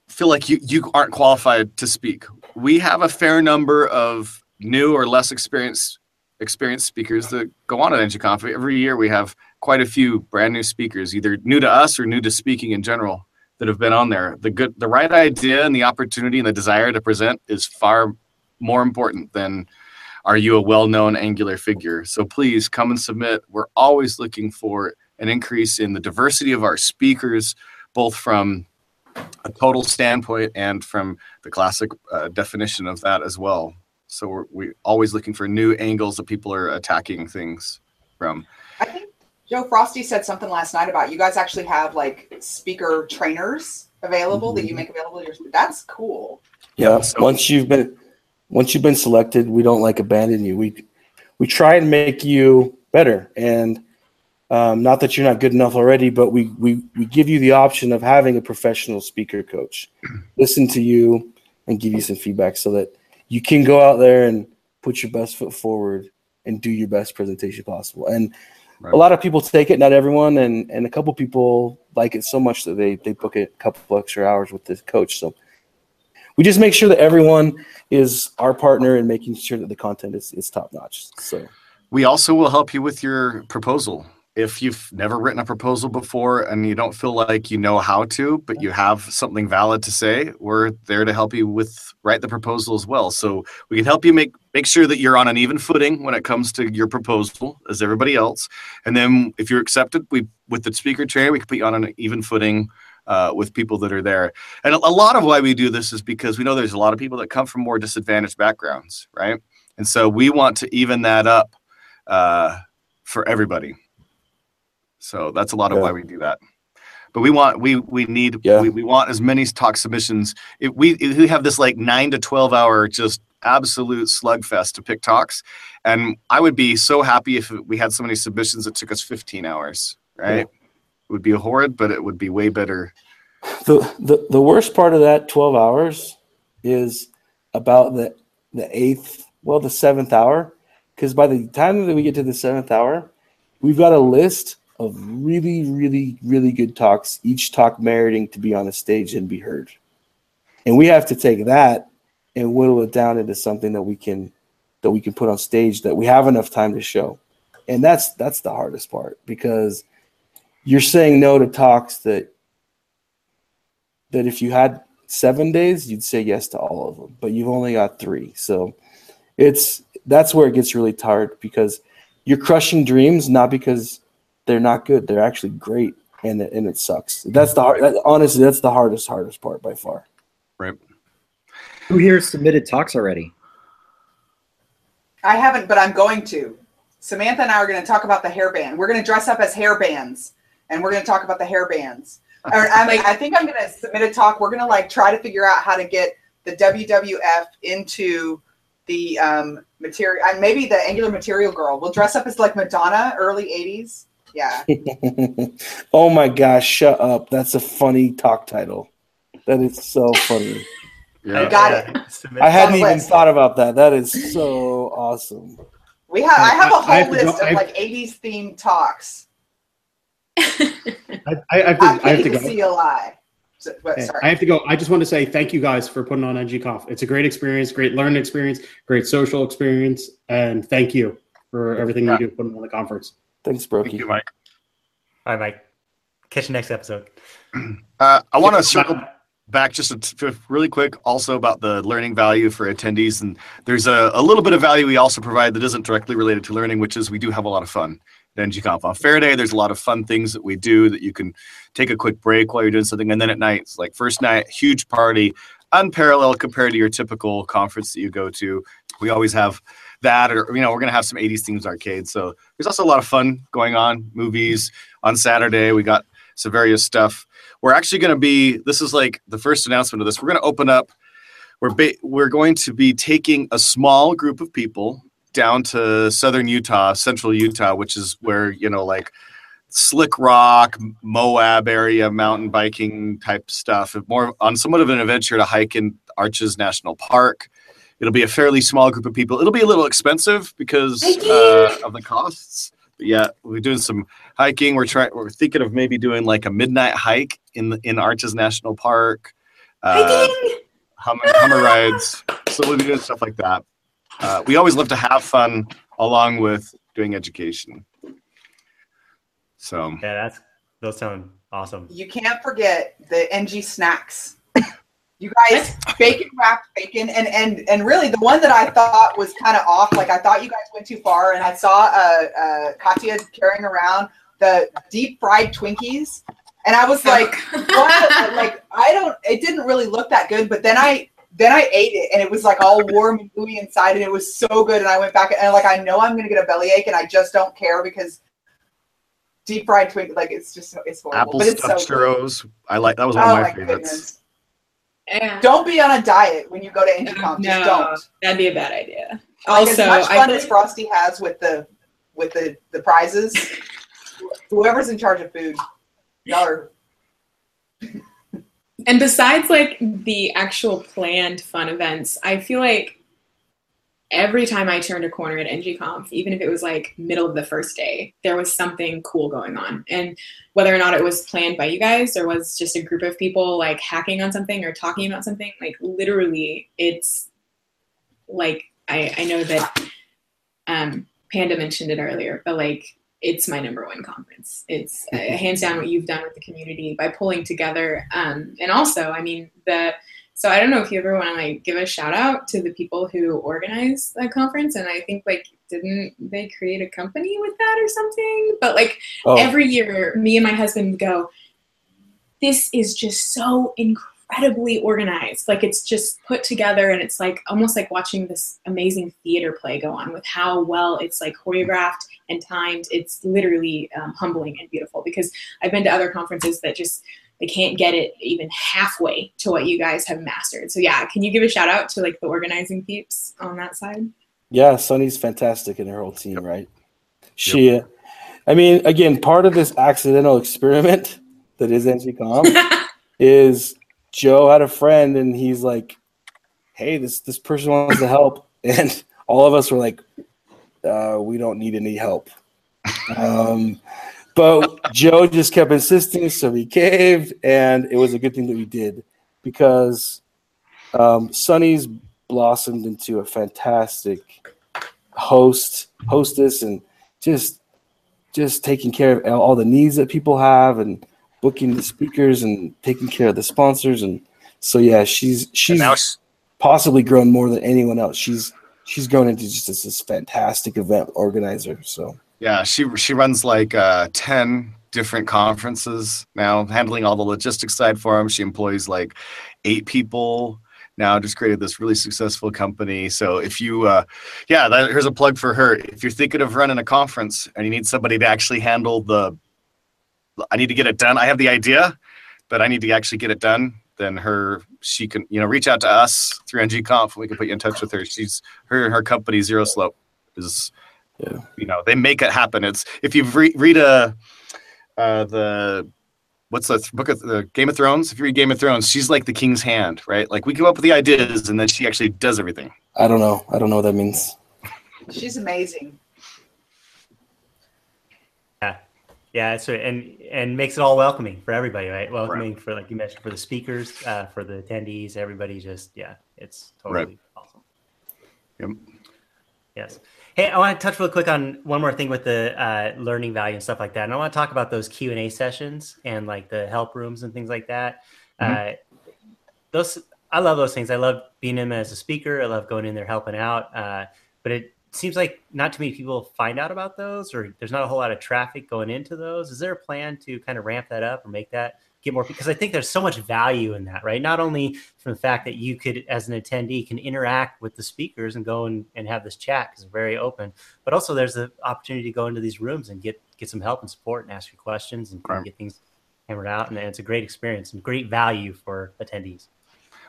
feel like you you aren't qualified to speak. We have a fair number of new or less experienced experienced speakers that go on at NGConf. Every year we have quite a few brand new speakers, either new to us or new to speaking in general, that have been on there. The good, the right idea and the opportunity and the desire to present is far more important than are you a well-known Angular figure. So please come and submit. We're always looking for an increase in the diversity of our speakers, both from a total standpoint and from the classic uh, definition of that as well. So we're we always looking for new angles that people are attacking things from. I think Joe Frosty said something last night about you guys actually have like speaker trainers available that you make available. To your, that's cool. Yeah. So- once you've been once you've been selected, we don't like abandon you. We we try and make you better. And um, not that you're not good enough already, but we, we we give you the option of having a professional speaker coach *clears throat* listen to you and give you some feedback so that you can go out there and put your best foot forward and do your best presentation possible. And Right. a lot of people take it, not everyone, and and a couple people like it so much that they they book it a couple extra hours with this coach. So we just make sure that everyone is our partner in making sure that the content is, is top notch. So We also will help you with your proposal. If you've never written a proposal before and you don't feel like you know how to, but you have something valid to say, we're there to help you with write the proposal as well. So we can help you make make sure that you're on an even footing when it comes to your proposal as everybody else. And then if you're accepted, we with the speaker chair, we can put you on an even footing uh, with people that are there. And a, a lot of why we do this is because we know there's a lot of people that come from more disadvantaged backgrounds, right? And so we want to even that up uh, for everybody. So that's a lot of Yeah. why we do that. But we want we we need Yeah. we, we want as many talk submissions. If we if we have this like nine to twelve hour just absolute slugfest to pick talks, and I would be so happy if we had so many submissions that took us fifteen hours. Right? Yeah. Would be horrid, but it would be way better. the, the the worst part of that 12 hours is about the the eighth, well, the seventh hour. Because by the time that we get to the seventh hour, we've got a list of really, really, really good talks, each talk meriting to be on a stage and be heard. And we have to take that and whittle it down into something that we can that we can put on stage that we have enough time to show. And that's that's the hardest part because you're saying no to talks that that if you had seven days, you'd say yes to all of them, but you've only got three. So it's that's where it gets really tired because you're crushing dreams not because they're not good; they're actually great, and it, and it sucks. That's the hard. That, honestly, that's the hardest hardest part by far. Right? Who here submitted talks already? I haven't, but I'm going to. Samantha and I are going to talk about the hairband. We're going to dress up as hairbands, and we're going to talk about the hairbands. Or, I mean, I think I'm going to submit a talk. We're going to like try to figure out how to get the WWF into the um, material, and maybe the Angular Material Girl. We'll dress up as like Madonna, early '80s, Yeah. *laughs* oh my gosh, shut up. That's a funny talk title. That is so funny. Yeah. Got it. *laughs* I hadn't even list. thought about that. That is so awesome. We have. I have a whole have list go- of I- like '80s themed talks. I, I, I have to, I'm I have to go. CLI. So, but, sorry. I have to go. I just want to say thank you guys for putting on NGConf. It's a great experience, great learning experience, great social experience, and thank you for everything Yeah. you do putting on the conference. Thanks, Thank Brocchi. you, Mike. All right, Mike. Catch you next episode. *clears throat* Uh, I want to circle back just a t- really quick also about the learning value for attendees and there's a, a little bit of value we also provide that isn't directly related to learning which is we do have a lot of fun at ngconf on fair day there's a lot of fun things that we do that you can take a quick break while you're doing something. And then at night it's like first night huge party unparalleled compared to your typical conference that you go to. We always have that or you know we're going to have some 80s themes arcade. So there's also a lot of fun going on movies. On saturday we got some various stuff. We're actually going to be this is like the first announcement of this. We're going to open up we're ba- we're going to be taking a small group of people down to southern utah central utah which is where you know like slick rock moab area mountain biking type stuff. More on somewhat of an adventure to hike in arches national park. It'll be a fairly small group of people. It'll be a little expensive because uh, of the costs. But yeah we're doing some hiking. We're trying we're thinking of maybe doing like a midnight hike in the, in arches national park. Uh, Hiking! hummer, hummer rides. So we'll be doing stuff like that uh, we always love to have fun along with doing education so Yeah, that's those sound awesome. You can't forget the NG snacks. *laughs* You guys, bacon wrapped bacon, and and and really the one that I thought was kind of off. Like I thought you guys went too far, and I saw uh, uh, Katya carrying around the deep fried Twinkies, and I was like, what? like I don't. It didn't really look that good, but then I then I ate it, and it was like all warm and gooey inside, and it was so good. And I went back and like I know I'm gonna get a bellyache, and I just don't care because deep fried Twinkie, like it's just it's horrible, apple but it's so stuffed good. i like that was one Oh of my, my favorites goodness! Yeah. Don't be on a diet when you go to NGConf. no, Just don't. that'd be a bad idea. Like, Also, as much I fun as Frosty has with the with the the prizes, *laughs* whoever's in charge of food, y'all are And besides like the actual planned fun events, I feel like every time I turned a corner at NGConf, even if it was like middle of the first day, there was something cool going on. And whether or not it was planned by you guys or was just a group of people like hacking on something or talking about something, like literally it's like I, I know that um, Panda mentioned it earlier, but like it's my number one conference. It's uh, hands down what you've done with the community by pulling together. Um, and also, I mean, the so I don't know if you ever want to like give a shout out to the people who organized that conference. And I think like didn't they create a company with that or something? But like Oh, every year, me and my husband go, this is just so incredibly organized. Like it's just put together and it's like almost like watching this amazing theater play go on with how well it's like choreographed and timed. It's literally um, humbling and beautiful because I've been to other conferences that just they can't get it even halfway to what you guys have mastered. So yeah, can you give a shout out to like the organizing peeps on that side? yeah, Sunny's fantastic and her whole team, right? She, uh, I mean, again, part of this accidental experiment that is NGConf *laughs* is Joe had a friend and he's like, "Hey, this this person wants to help," and all of us were like, uh, "We don't need any help." *laughs* Um, but Joe just kept insisting, so we caved, and it was a good thing that we did because um, Sunny's blossomed into a fantastic host, hostess, and just just taking care of all the needs that people have and booking the speakers and taking care of the sponsors and so yeah she's she's now possibly grown more than anyone else she's she's going into just this, fantastic event organizer so Yeah, she she runs like uh, ten different conferences now, handling all the logistics side for them. She employs like eight people now. Just created this really successful company. So if you, uh, yeah, that, here's a plug for her. If you're thinking of running a conference and you need somebody to actually handle the, I need to get it done. I have the idea, but I need to actually get it done. Then her, she can, you know, reach out to us through NG Conf. We can put you in touch with her. She's her her company Zero Slope is Yeah. You know, they make it happen. It's if you re- read a uh, the what's the th- book of the Game of Thrones? If you read Game of Thrones, she's like the king's hand, right? Like we come up with the ideas and then she actually does everything. I don't know. I don't know what that means. She's amazing. Yeah, so and and makes it all welcoming for everybody, right? Welcoming for like you mentioned for the speakers, uh, for the attendees, everybody. Just yeah, it's totally Right. awesome. Yep. Yes. Hey, I want to touch real quick on one more thing with the uh, learning value and stuff like that. And I want to talk about those Q and A sessions and like the help rooms and things like that. Uh, those I love those things. I love being in as a speaker. I love going in there helping out. Uh, but it seems like not too many people find out about those, or there's not a whole lot of traffic going into those. Is there a plan to kind of ramp that up or make that get more? Because I think there's so much value in that, right? Not only from the fact that you could, as an attendee, can interact with the speakers and go and, and have this chat because it's very open, but also there's the opportunity to go into these rooms and get get some help and support and ask your questions and, Right. get things hammered out. And it's a great experience and great value for attendees.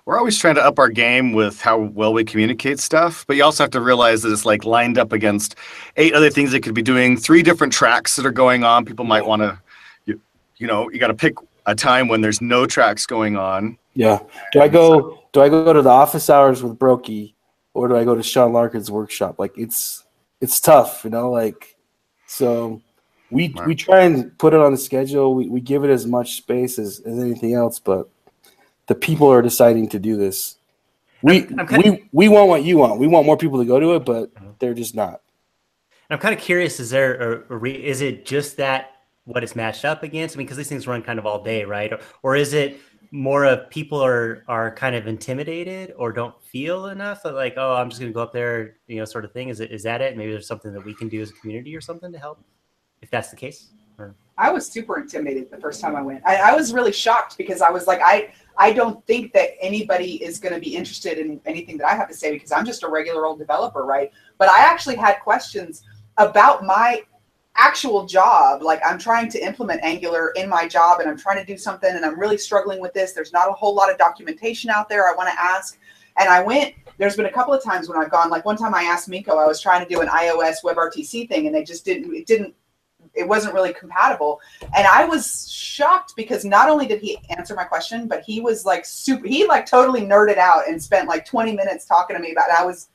We're always trying to up our game with how well we communicate stuff, but you also have to realize that it's like lined up against eight other things that could be doing, three different tracks that are going on. People might want to, you, you know, you got to pick a time when there's no tracks going on. Yeah. Do I go? Do I go to the office hours with Brocchi, or do I go to Sean Larkin's workshop? Like it's it's tough, you know. Like so, we we try and put it on the schedule. We we give it as much space as, as anything else, but the people are deciding to do this. We I'm- I'm we we want what you want. We want more people to go to it, but Mhm. they're just not. I'm kind of curious: is there a, a re, is it just that what it's matched up against? I mean, because these things run kind of all day, right? Or, or is it more of people are are kind of intimidated or don't feel enough that like, oh, I'm just going to go up there, you know, sort of thing? Is it is that it? Maybe there's something that we can do as a community or something to help, if that's the case. I was super intimidated the first time I went. I, I was really shocked because I was like, I I don't think that anybody is going to be interested in anything that I have to say because I'm just a regular old developer, right? But I actually had questions about my actual job. Like I'm trying to implement Angular in my job and I'm trying to do something and I'm really struggling with this. There's not a whole lot of documentation out there I want to ask. And I went, there's been a couple of times when I've gone, like one time I asked Minko, I was trying to do an iOS WebRTC thing and they just didn't, it didn't, it wasn't really compatible. And I was shocked because not only did he answer my question, but he was like super, he like totally nerded out and spent like 20 minutes talking to me about it. I was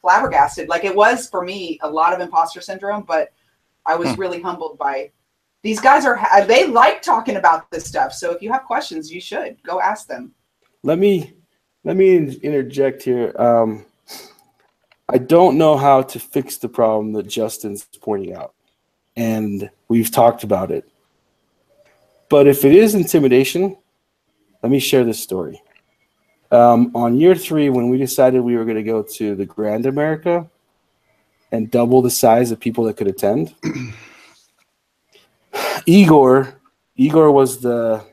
flabbergasted. Like it was for me a lot of imposter syndrome, but I was Hmm. really humbled by these guys are, they like talking about this stuff. So if you have questions, you should go ask them. Let me let me interject here. Um, I don't know how to fix the problem that Justin's pointing out, and we've talked about it. But if it is intimidation, let me share this story. Um, on year three, when we decided we were going to go to the Grand America and double the size of people that could attend, *clears throat* Igor, Igor was the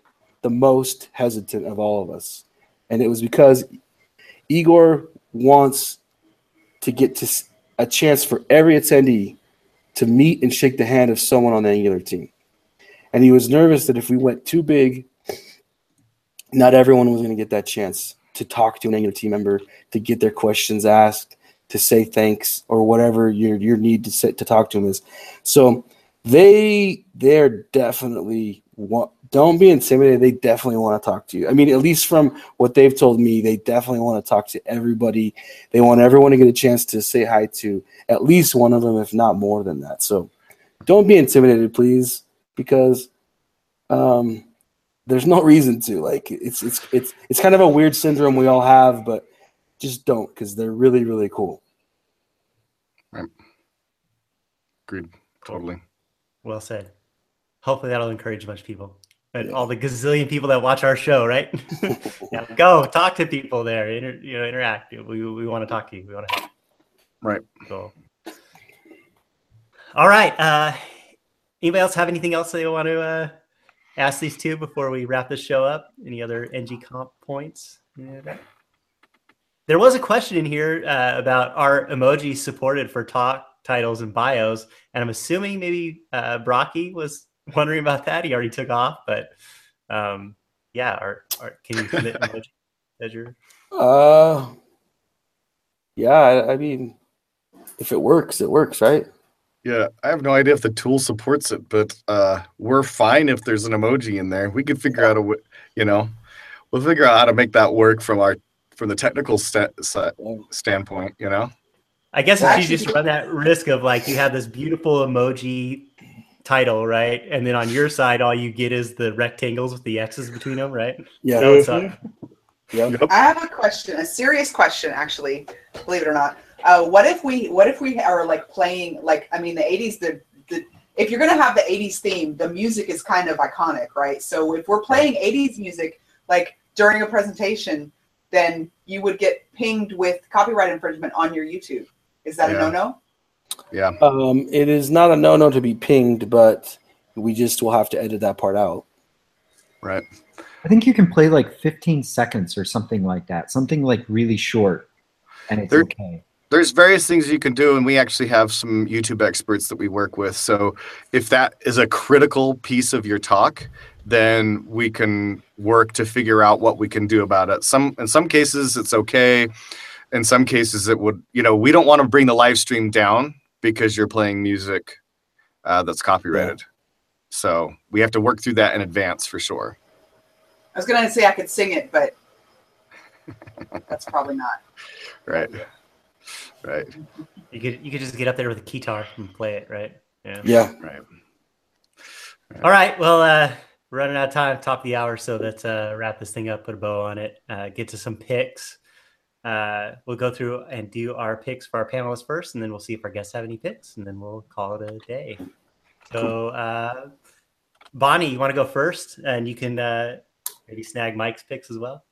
the most hesitant of all of us and it was because Igor wants to get to a chance for every attendee to meet and shake the hand of someone on the Angular team. And he was nervous that if we went too big, not everyone was going to get that chance to talk to an Angular team member, to get their questions asked, to say thanks, or whatever your your need to sit to talk to them is. So they they're definitely want, don't be intimidated. They definitely want to talk to you. I mean, at least from what they've told me, they definitely want to talk to everybody. They want everyone to get a chance to say hi to at least one of them, if not more than that. So don't be intimidated, please, because um, there's no *laughs* reason to. Like it's it's it's it's kind of a weird syndrome we all have, but just don't because they're really really cool. Right. Agreed. Totally. well said. Hopefully that'll encourage a bunch of people. And all the gazillion people that watch our show, right? *laughs* yeah, go talk to people there. Inter, you know, interact. We, we want to talk to you. We want to help. Right. So, all right. Uh, anybody else have anything else they want to uh, ask these two before we wrap this show up? Any other NG Conf points? Yeah. There was a question in here uh, about are emojis supported for talk titles and bios, and I'm assuming maybe uh, Brocchi was wondering about that. He already took off, but um, yeah, are, are, can you submit emoji as Uh, yeah, I, I mean, if it works, it works, right? Yeah, I have no idea if the tool supports it, but uh, we're fine if there's an emoji in there. We could figure out a, w- you know, we'll figure out how to make that work from our from the technical sta- sta- standpoint. You know, I guess if you just run that risk of like you have this beautiful emoji title, right? And then on your side, all you get is the rectangles with the X's between them, right? Yeah. That would suck. Yep. I have a question, a serious question, actually. Believe it or not. Uh, what if we, what if we are like playing, like, I mean, the '80s, the, the, if you're gonna have the '80s theme, the music is kind of iconic, right? So if we're playing '80s music, like during a presentation, then you would get pinged with copyright infringement on your YouTube. Is that Yeah. a no-no? Yeah, Um, it is not a no-no to be pinged, but we just will have to edit that part out. right. I think you can play like 15 seconds or something like that, something like really short, and it's There- okay. there's various things you can do and we actually have some youtube experts that we work with so if that is a critical piece of your talk then we can work to figure out what we can do about it some in some cases it's okay in some cases it would you know we don't want to bring the live stream down because you're playing music uh, that's copyrighted so we have to work through that in advance for sure I was gonna say I could sing it, but *laughs* that's probably not. right right You could you could just get up there with a guitar and play it, right? Yeah. Yeah. right All right. Well, uh, we're running out of time, top of the hour, so let's uh, wrap this thing up, put a bow on it, uh, get to some picks. Uh, we'll go through and do our picks for our panelists first, and then we'll see if our guests have any picks, and then we'll call it a day. So, uh, Bonnie, you want to go first, and you can uh, maybe snag Mike's picks as well.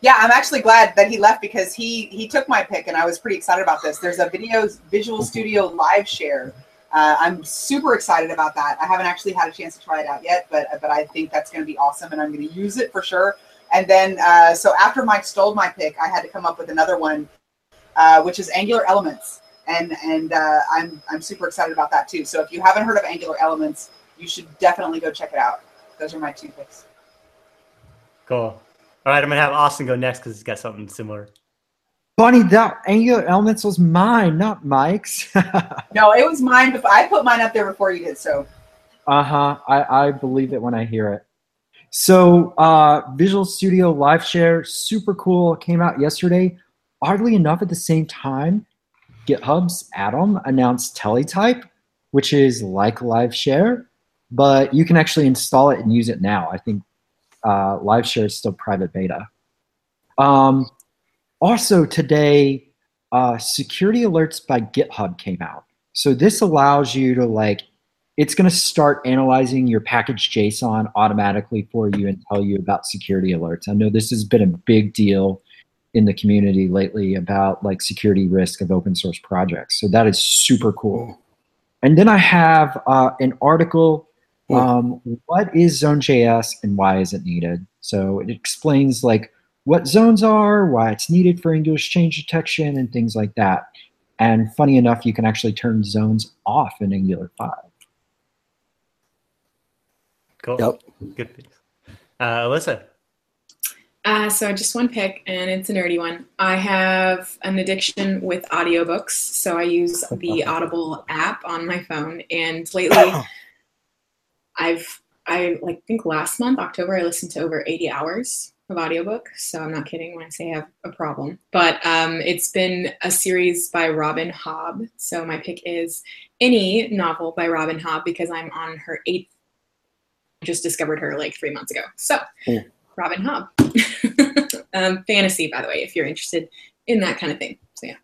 Yeah, I'm actually glad that he left because he he took my pick and I was pretty excited about this. There's a video Visual Studio live share. Uh, I'm super excited about that. I haven't actually had a chance to try it out yet, but but I think that's going to be awesome and I'm going to use it for sure. And then uh, so after Mike stole my pick, I had to come up with another one, uh, which is Angular Elements, and and uh, I'm I'm super excited about that too. So if you haven't heard of Angular Elements, you should definitely go check it out. Those are my two picks. Cool. All right, I'm gonna have Austin go next because he's got something similar. Bonnie, that Angular Elements was mine, not Mike's. *laughs* No, it was mine. Before, I put mine up there before you did. So Uh huh. I, I believe it when I hear it. So, uh, Visual Studio Live Share, super cool. Came out yesterday. Oddly enough, at the same time, GitHub's Atom announced Teletype, which is like Live Share, but you can actually install it and use it now. I think uh, Live Share is still private beta. Um, also, today, uh, security alerts by GitHub came out. So this allows you to like it's going to start analyzing your package JSON automatically for you and tell you about security alerts. I know this has been a big deal in the community lately about like security risk of open source projects. So that is super cool. And then I have uh, an article, um, what is Zone.js and why is it needed? So it explains like what zones are, why it's needed for English change detection and things like that. And funny enough, you can actually turn zones off in Angular 5. Cool. Yep. Good picks. Uh, Alyssa. Uh, so just one pick, and it's a nerdy one. I have an addiction with audiobooks, so I use the *laughs* Audible app on my phone. And lately, *coughs* I've I like think last month October I listened to over 80 hours of audiobook. So I'm not kidding when I say I have a problem. But um, it's been a series by Robin Hobb. So my pick is any novel by Robin Hobb because I'm on her eighth. Just discovered her like three months ago. So Cool. Robin Hobb. *laughs* um, fantasy, by the way, if you're interested in that kind of thing. So yeah.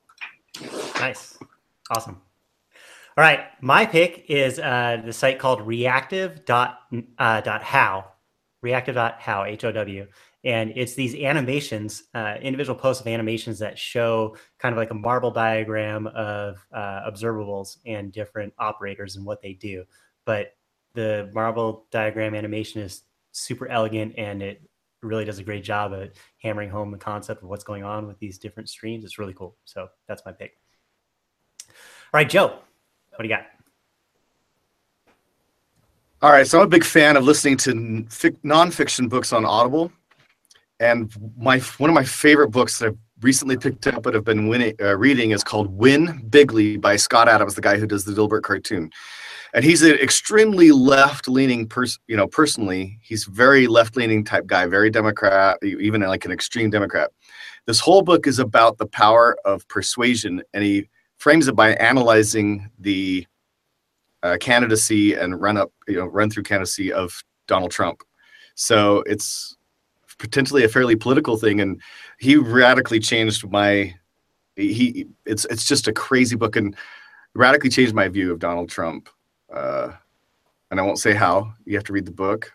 Nice. Awesome. All right. My pick is uh, the site called reactive dot, uh, dot how, reactive dot how, H O W. And it's these animations, uh, individual posts of animations that show kind of like a marble diagram of uh, observables and different operators and what they do. But the marble diagram animation is super elegant and it really does a great job at hammering home the concept of what's going on with these different streams. It's really cool. So that's my pick. All right, Joe, what do you got? All right, so I'm a big fan of listening to fic- nonfiction books on Audible, and my one of my favorite books that I've recently picked up but have been winning, uh, reading is called Win Bigly by Scott Adams, the guy who does the Dilbert cartoon. And he's an extremely left-leaning person. You know, personally, he's very left-leaning type guy, very Democrat, even like an extreme Democrat. This whole book is about the power of persuasion, and he frames it by analyzing the uh, candidacy and run up, you know, run through candidacy of Donald Trump. So it's potentially a fairly political thing, and he radically changed my. He it's it's just a crazy book and radically changed my view of Donald Trump. Uh, and I won't say how. You have to read the book.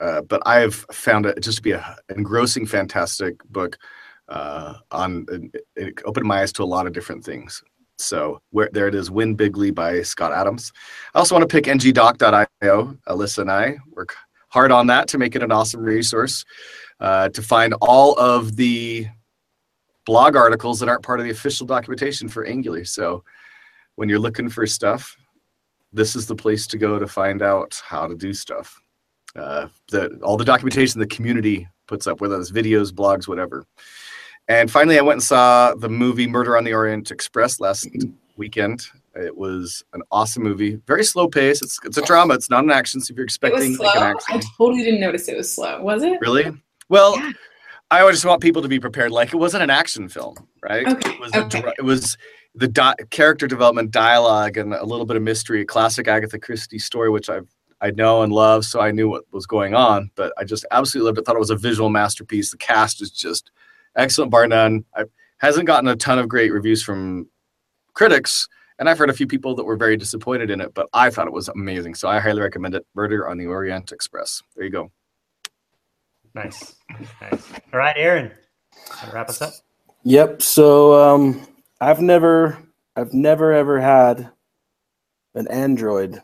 Uh, but I have found it just to be a engrossing, fantastic book. Uh, on it, it opened my eyes to a lot of different things. So where there it is, Win Bigly by Scott Adams. I also want to pick ngdoc.io. Alyssa and I work hard on that to make it an awesome resource uh, to find all of the blog articles that aren't part of the official documentation for Angular. So when you're looking for stuff, this is the place to go to find out how to do stuff. Uh, the, all the documentation the community puts up, whether it's videos, blogs, whatever. And finally, I went and saw the movie Murder on the Orient Express last *clears throat* weekend. It was an awesome movie, very slow pace. It's it's a drama. It's not an action. So if you're It expecting slow. like an action, I totally didn't notice it was slow. Was it? really, well, Yeah. I always just want people to be prepared. Like it wasn't an action film, right? Okay, It was okay. dra- it was the di- character development, dialogue, and a little bit of mystery. A classic Agatha Christie story, which I I know and love, so I knew what was going on. But I just absolutely loved it. Thought it was a visual masterpiece. The cast is just excellent, bar none. I hasn't gotten a ton of great reviews from critics, and I've heard a few people that were very disappointed in it. But I thought it was amazing, so I highly recommend it. Murder on the Orient Express. There you go. Nice. Nice. All right, Aaron. Wrap us up. Yep. So um, I've never, I've never ever had an Android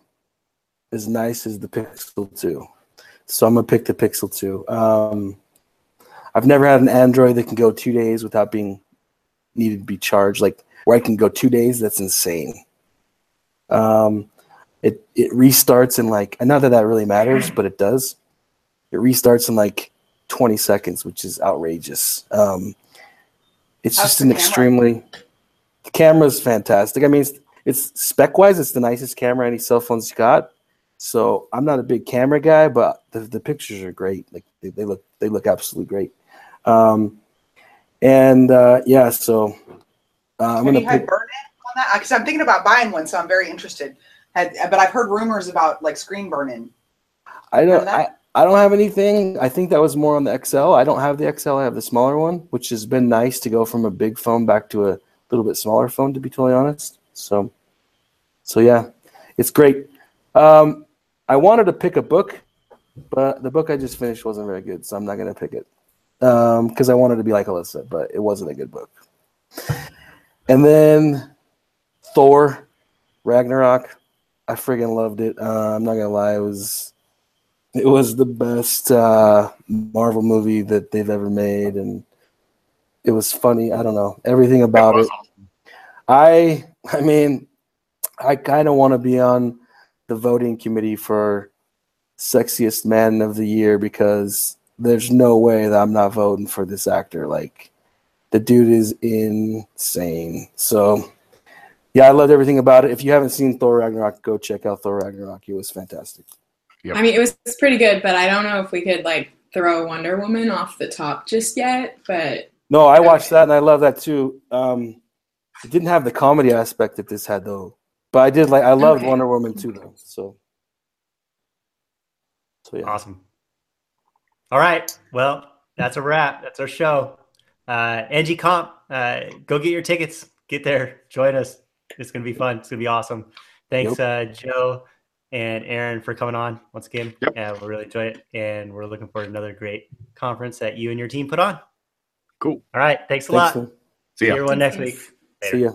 as nice as the Pixel 2. So I'm gonna pick the Pixel 2. Um, I've never had an Android that can go two days without being needed to be charged. Like where I can go two days, that's insane. Um, it it restarts in like, and not that that really matters, but it does. It restarts in like 20 seconds, which is outrageous. Um, it's How's just an camera? extremely the camera's fantastic. I mean, it's, it's spec wise, it's the nicest camera any cell phone's got. So I'm not a big camera guy, but the, the pictures are great. Like they, they look they look absolutely great. Um, and uh, yeah, so uh, I'm gonna pick. on that? Because I'm thinking about buying one, so I'm very interested. Had, but I've heard rumors about like screen burn in. I don't. I. I don't have anything. I think that was more on the XL. I don't have the XL. I have the smaller one, which has been nice to go from a big phone back to a little bit smaller phone. To be totally honest, so so yeah, it's great. Um, I wanted to pick a book, but the book I just finished wasn't very good, so I'm not gonna pick it because I wanted to be like Alyssa, but it wasn't a good book. And then Thor, Ragnarok. I friggin' loved it. Uh, I'm not gonna lie, it was it was the best uh, Marvel movie that they've ever made, and it was funny. I don't know everything about it. I I mean, I kind of want to be on the voting committee for sexiest man of the year because there's no way that I'm not voting for this actor. Like the dude is insane. So yeah, I loved everything about it. If you haven't seen Thor Ragnarok, go check out Thor Ragnarok. It was fantastic. Yep. I mean, it was pretty good, but I don't know if we could like throw Wonder Woman off the top just yet. But No, I watched that and I love that too. Um, it didn't have the comedy aspect that this had though, but I did like I loved Okay. Wonder Woman too though. So, so yeah. Awesome. All right. Well, that's a wrap. That's our show. Uh, NG Conf, uh, go get your tickets. Get there. Join us. It's going to be fun. It's going to be awesome. Thanks, uh, Joe and Aaron, for coming on once again. Yep. Yeah, we really enjoyed it. And we're looking forward to another great conference that you and your team put on. Cool. All right. Thanks a Thanks, lot. man. See See ya. everyone next Thanks. week. See ya.